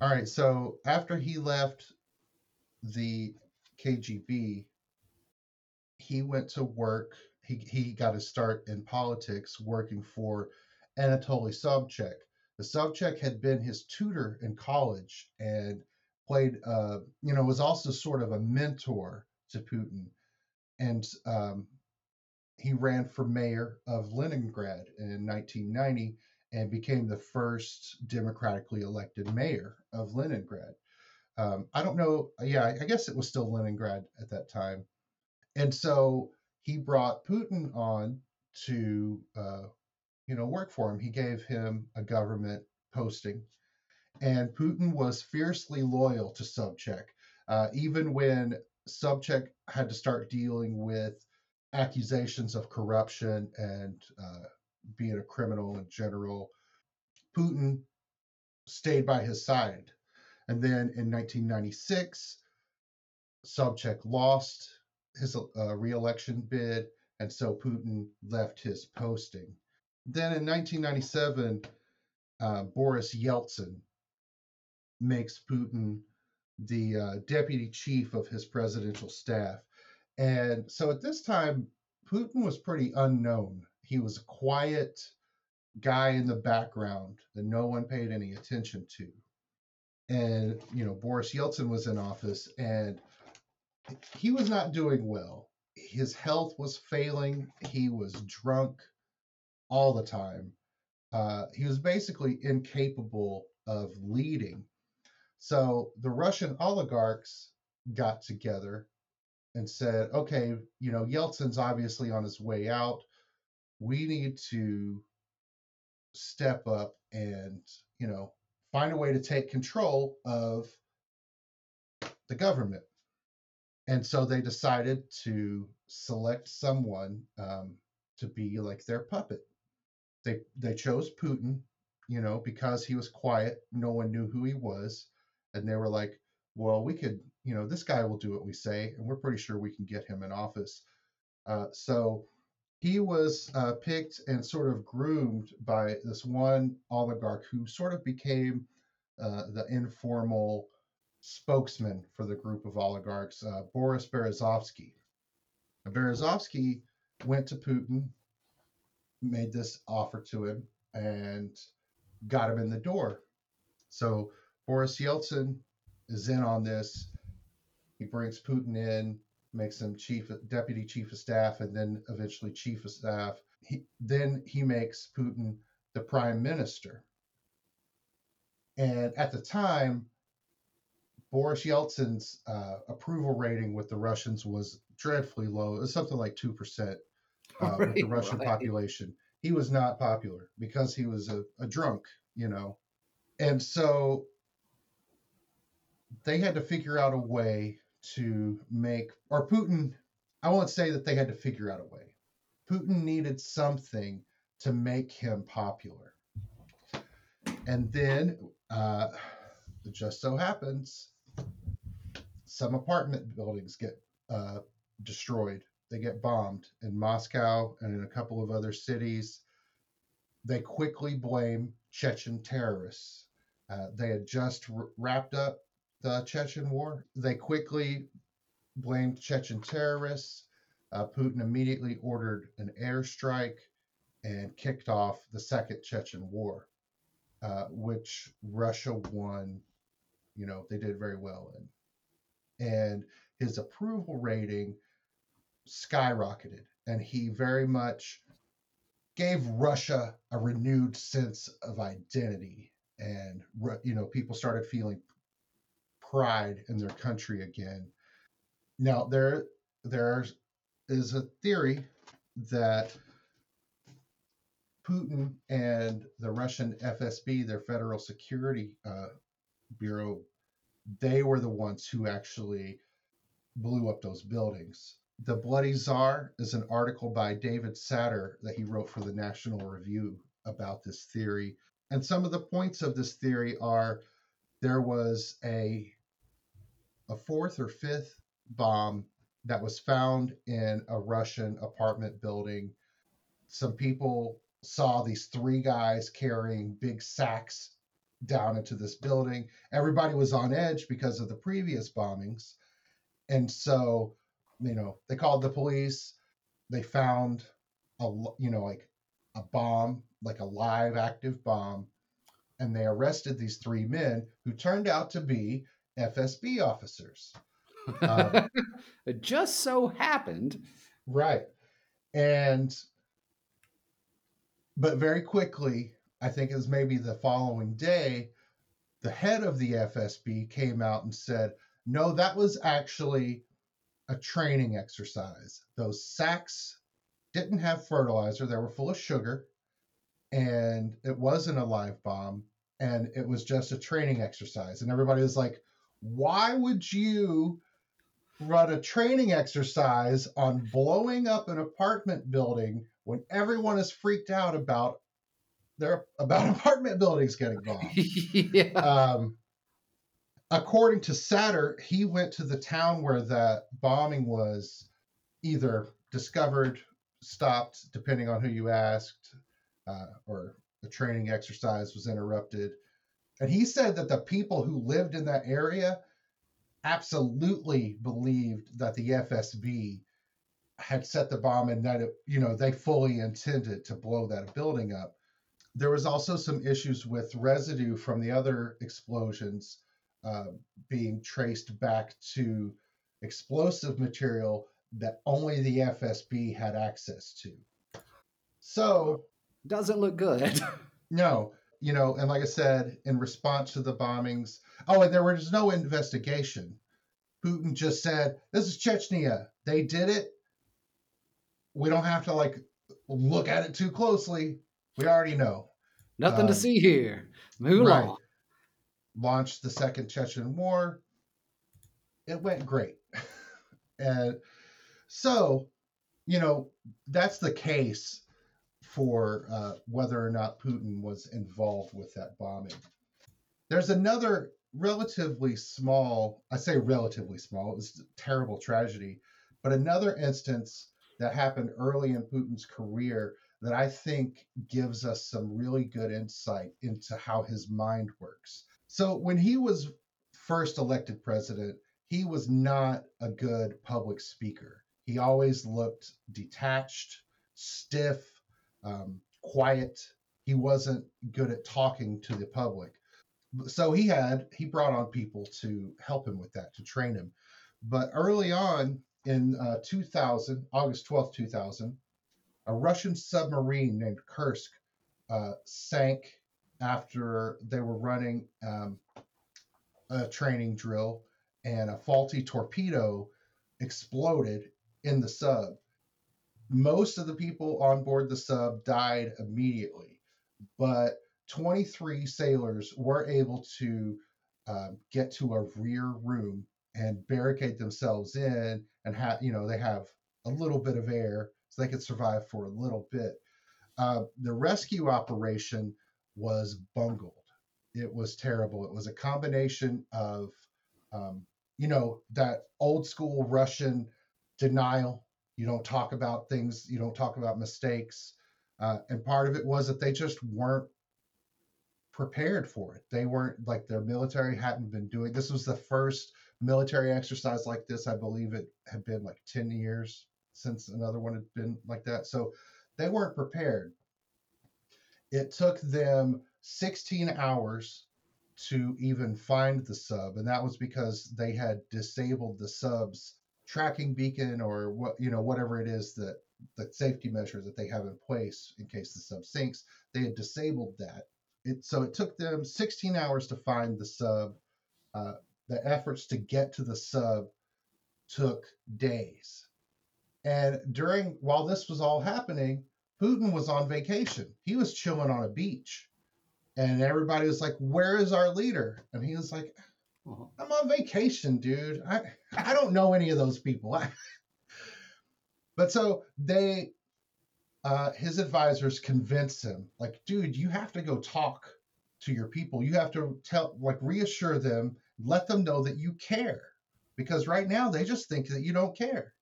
All right, so after he left the KGB, he went to work he, he got his start in politics working for Anatoly Sobchak. The Sobchak had been his tutor in college and played, uh, you know, was also sort of a mentor to Putin. And um, he ran for mayor of Leningrad in 1990 and became the first democratically elected mayor of Leningrad. Um, I don't know. Yeah, I guess it was still Leningrad at that time. And so he brought Putin on to, uh, you know, work for him. He gave him a government posting, and Putin was fiercely loyal to Sobchak, uh, even when Sobchak had to start dealing with accusations of corruption and uh, being a criminal in general. Putin stayed by his side. And then in 1996, Sobchak lost his uh, reelection bid, and so Putin left his posting. Then in 1997, uh, Boris Yeltsin makes Putin the uh, deputy chief of his presidential staff. And so at this time, Putin was pretty unknown. He was a quiet guy in the background that no one paid any attention to. And, you know, Boris Yeltsin was in office, and he was not doing well. his health was failing. He was drunk all the time. Uh, he was basically incapable of leading. So the Russian oligarchs got together and said, okay, you know, Yeltsin's obviously on his way out. We need to step up and, you know, find a way to take control of the government. And so they decided to select someone um, to be like their puppet. They they chose Putin, you know, because he was quiet. No one knew who he was, and they were like, "Well, we could, you know, this guy will do what we say, and we're pretty sure we can get him in office." Uh, so he was uh, picked and sort of groomed by this one oligarch who sort of became uh, the informal spokesman for the group of oligarchs, uh, Boris Berezovsky. Berezovsky went to Putin, made this offer to him, and got him in the door. So Boris Yeltsin is in on this. He brings Putin in, makes him chief, deputy chief of staff, and then eventually chief of staff. He, then he makes Putin the prime minister. And at the time, Boris Yeltsin's uh, approval rating with the Russians was dreadfully low. It was something like 2% uh, with the Russian right. population. He was not popular because he was a, a drunk, you know. And so they had to figure out a way to make, or Putin, I won't say that they had to figure out a way. Putin needed something to make him popular. And then uh, it just so happens some apartment buildings get uh, destroyed. They get bombed in Moscow and in a couple of other cities. They quickly blame Chechen terrorists. Uh, they had just r- wrapped up the Chechen war. They quickly blamed Chechen terrorists. Uh, Putin immediately ordered an airstrike and kicked off the Second Chechen War, uh, which Russia won. You know, they did very well in and his approval rating skyrocketed. And he very much gave Russia a renewed sense of identity. And, you know, people started feeling pride in their country again. Now, there, there is a theory that Putin and the Russian FSB, their Federal Security uh, Bureau, they were the ones who actually blew up those buildings. The Bloody Czar is an article by David Satter that he wrote for the National Review about this theory. And some of the points of this theory are there was a a fourth or fifth bomb that was found in a Russian apartment building. Some people saw these three guys carrying big sacks down into this building. Everybody was on edge because of the previous bombings. And so, you know, they called the police. They found a, you know, like a bomb, like a live active bomb. And they arrested these three men who turned out to be FSB officers. Um, it just so happened. Right. And, but very quickly, I think it was maybe the following day, the head of the FSB came out and said, no, that was actually a training exercise. Those sacks didn't have fertilizer, they were full of sugar, and it wasn't a live bomb, and it was just a training exercise. And everybody was like, why would you run a training exercise on blowing up an apartment building when everyone is freaked out about they're about apartment buildings getting bombed. yeah. Um, according to Satter, he went to the town where the bombing was either discovered, stopped, depending on who you asked, uh, or the training exercise was interrupted. And he said that the people who lived in that area absolutely believed that the FSB had set the bomb and that it, you know, they fully intended to blow that building up. There was also some issues with residue from the other explosions uh, being traced back to explosive material that only the FSB had access to. So, doesn't look good. no, you know, and like I said, in response to the bombings, oh, and there was no investigation. Putin just said, "This is Chechnya. They did it. We don't have to like look at it too closely. We already know. Nothing um, to see here. Move right. along." Launched the Second Chechen War. It went great, and so, you know, that's the case for uh, whether or not Putin was involved with that bombing. There's another relatively small, I say relatively small, it was a terrible tragedy, but another instance that happened early in Putin's career that I think gives us some really good insight into how his mind works. So, when he was first elected president, he was not a good public speaker. He always looked detached, stiff, um, quiet. He wasn't good at talking to the public. So he had he brought on people to help him with that to train him. But early on in uh, 2000, August 12th, 2000, a Russian submarine named Kursk uh, sank after they were running um, a training drill and a faulty torpedo exploded in the sub. Most of the people on board the sub died immediately, but 23 sailors were able to um, get to a rear room and barricade themselves in and have you know they have a little bit of air so they could survive for a little bit uh, the rescue operation was bungled it was terrible it was a combination of um, you know that old school russian denial you don't talk about things. You don't talk about mistakes. Uh, and part of it was that they just weren't prepared for it. They weren't like their military hadn't been doing. This was the first military exercise like this. I believe it had been like 10 years since another one had been like that. So they weren't prepared. It took them 16 hours to even find the sub, and that was because they had disabled the sub's tracking beacon or what you know whatever it is that the safety measures that they have in place in case the sub sinks they had disabled that it so it took them 16 hours to find the sub uh, the efforts to get to the sub took days and during while this was all happening putin was on vacation he was chilling on a beach and everybody was like where is our leader and he was like uh-huh. I'm on vacation, dude. I I don't know any of those people. but so they uh, his advisors convince him, like, dude, you have to go talk to your people. You have to tell, like, reassure them, let them know that you care. Because right now they just think that you don't care.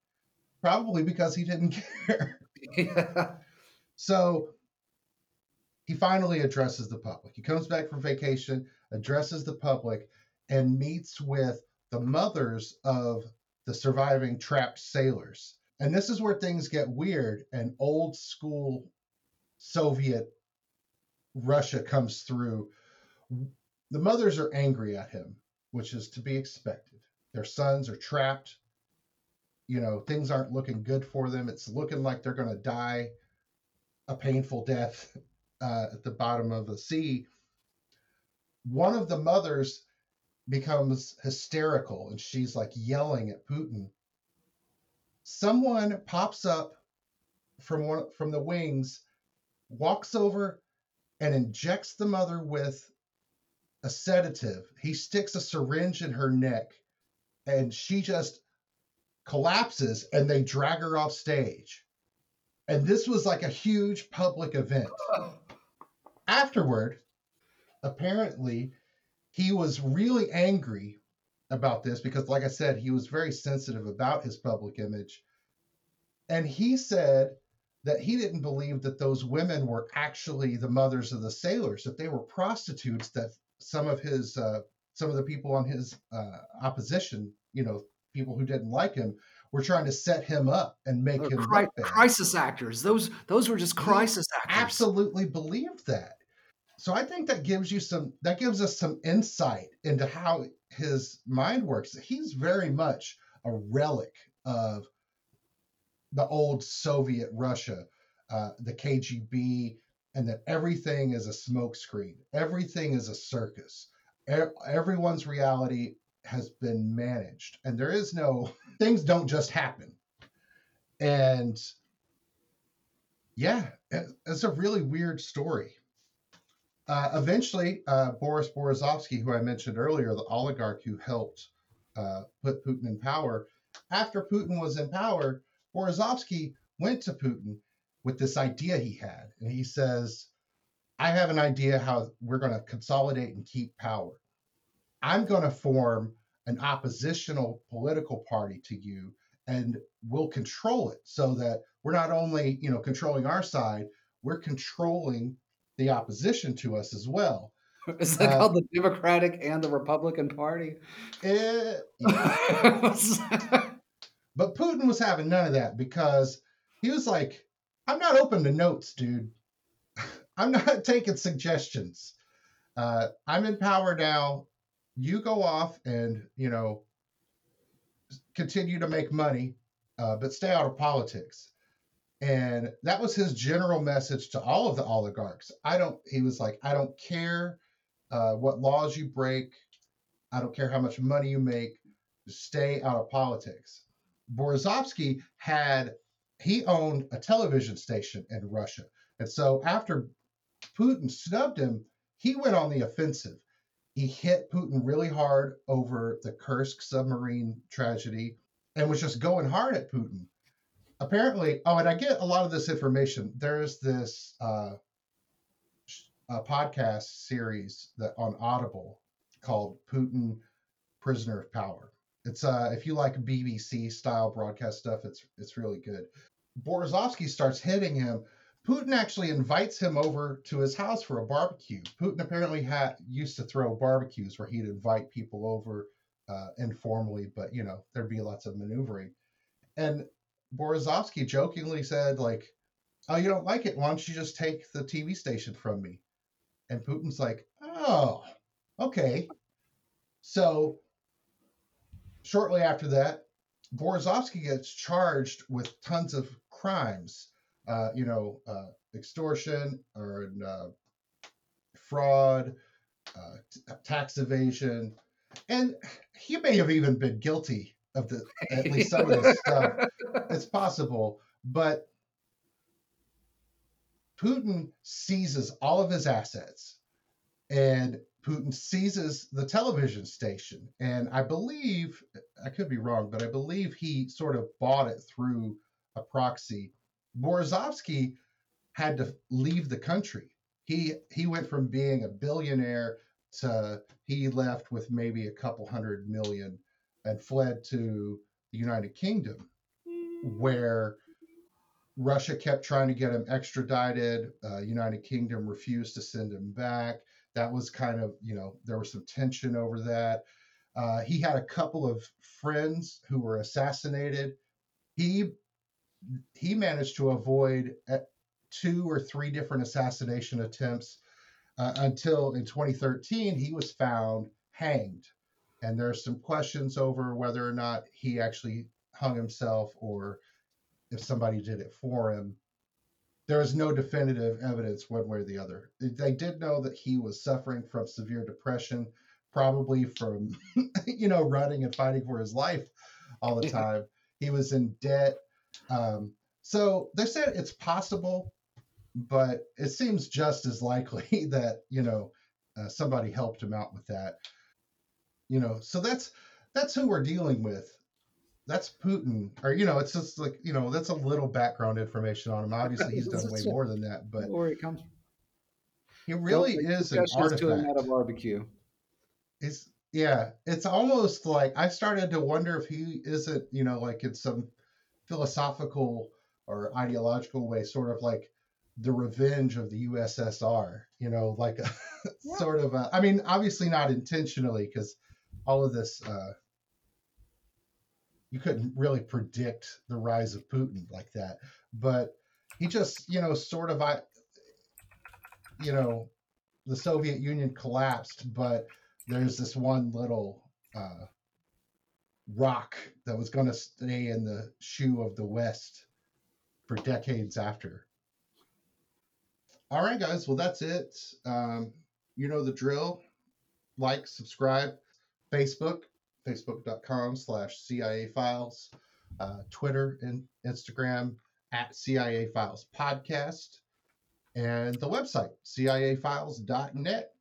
Probably because he didn't care. yeah. So he finally addresses the public. He comes back from vacation, addresses the public, and meets with the mothers of the surviving trapped sailors. And this is where things get weird and old school Soviet Russia comes through. The mothers are angry at him, which is to be expected. Their sons are trapped. You know, things aren't looking good for them. It's looking like they're going to die a painful death uh, at the bottom of the sea. One of the mothers becomes hysterical and she's like yelling at Putin. Someone pops up from one from the wings, walks over and injects the mother with a sedative. He sticks a syringe in her neck and she just collapses and they drag her off stage. And this was like a huge public event. Afterward, apparently, he was really angry about this because, like I said, he was very sensitive about his public image. And he said that he didn't believe that those women were actually the mothers of the sailors, that they were prostitutes, that some of his, uh, some of the people on his uh, opposition, you know, people who didn't like him, were trying to set him up and make him cri- crisis actors. Those those were just crisis he actors. Absolutely believed that. So I think that gives you some that gives us some insight into how his mind works. He's very much a relic of the old Soviet Russia, uh, the KGB, and that everything is a smokescreen, everything is a circus, e- everyone's reality has been managed, and there is no things don't just happen, and yeah, it's a really weird story. Uh, eventually, uh, Boris Berezovsky, who I mentioned earlier, the oligarch who helped uh, put Putin in power, after Putin was in power, Berezovsky went to Putin with this idea he had. And he says, I have an idea how we're going to consolidate and keep power. I'm going to form an oppositional political party to you and we'll control it so that we're not only, you know, controlling our side, we're controlling the opposition to us as well. Is that uh, called the Democratic and the Republican Party? It, yeah. But Putin was having none of that because he was like, I'm not open to notes, dude. I'm not taking suggestions. Uh, I'm in power now. You go off and, you know, continue to make money, uh, but stay out of politics. And that was his general message to all of the oligarchs. I don't, he was like, I don't care uh, what laws you break. I don't care how much money you make. Stay out of politics. Berezovsky had he owned a television station in Russia. And so after Putin snubbed him, he went on the offensive. He hit Putin really hard over the Kursk submarine tragedy and was just going hard at Putin. Apparently, oh, and I get a lot of this information. There's this uh, podcast series that on Audible called Putin Prisoner of Power. It's uh, if you like BBC style broadcast stuff, it's it's really good. Berezovsky starts hitting him. Putin actually invites him over to his house for a barbecue. Putin apparently had used to throw barbecues where he'd invite people over uh, informally, but you know there'd be lots of maneuvering. And Berezovsky jokingly said, like, "Oh, you don't like it? Why don't you just take the TV station from me?" And Putin's like, "Oh, okay." So shortly after that, Berezovsky gets charged with tons of crimes, uh, you know, uh, extortion or uh, fraud, uh, t- tax evasion, and he may have even been guilty of the at least some of this stuff. It's possible, but Putin seizes all of his assets and Putin seizes the television station. And I believe, I could be wrong, but I believe he sort of bought it through a proxy. Berezovsky had to leave the country. He he went from being a billionaire to he left with maybe a couple hundred million and fled to the United Kingdom, where Russia kept trying to get him extradited. Uh, United Kingdom refused to send him back that was kind of you know there was some tension over that uh, he had a couple of friends who were assassinated he he managed to avoid uh, two or three different assassination attempts uh, until in 2013 he was found hanged and there's some questions over whether or not he actually hung himself or if somebody did it for him there is no definitive evidence one way or the other. They did know that he was suffering from severe depression, probably from, you know, running and fighting for his life all the time. he was in debt. Um, so they said it's possible, but it seems just as likely that, you know, uh, somebody helped him out with that. You know, so that's that's who we're dealing with that's Putin, or you know, it's just like you know, that's a little background information on him. Obviously, he's done way more than that, but where it comes from. He really is an artifact. To at a barbecue. It's yeah, it's almost like I started to wonder if he isn't, you know, like in some philosophical or ideological way, sort of like the revenge of the USSR, you know, like a yeah. sort of a, I mean, obviously not intentionally because all of this uh, you couldn't really predict the rise of Putin like that. But he just, you know, sort of, I, you know, the Soviet Union collapsed, but there's this one little uh, rock that was going to stay in the shoe of the West for decades after. All right, guys. Well, that's it. Um, you know the drill. Like, subscribe, Facebook, facebook.com slash CIA files, uh, Twitter and Instagram at CIA Files Podcast, and the website, CIAfiles.net.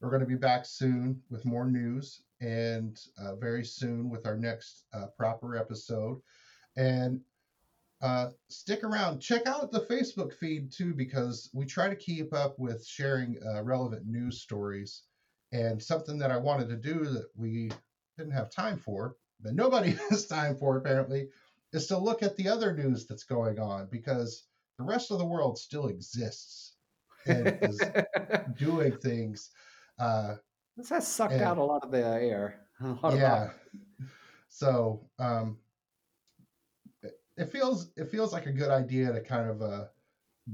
We're going to be back soon with more news and uh, very soon with our next uh, proper episode. And uh, stick around. Check out the Facebook feed too, because we try to keep up with sharing uh, relevant news stories. And something that I wanted to do that we didn't have time for, that nobody has time for apparently, is to look at the other news that's going on because the rest of the world still exists and is doing things. Uh, this has sucked and, out a lot of the air. yeah. So um, it feels it feels like a good idea to kind of uh,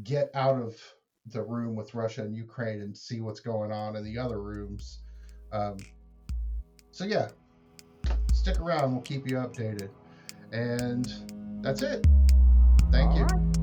get out of the room with Russia and Ukraine and see what's going on in the other rooms. Um, so yeah, stick around. We'll keep you updated. And that's it. Thank All you. Right.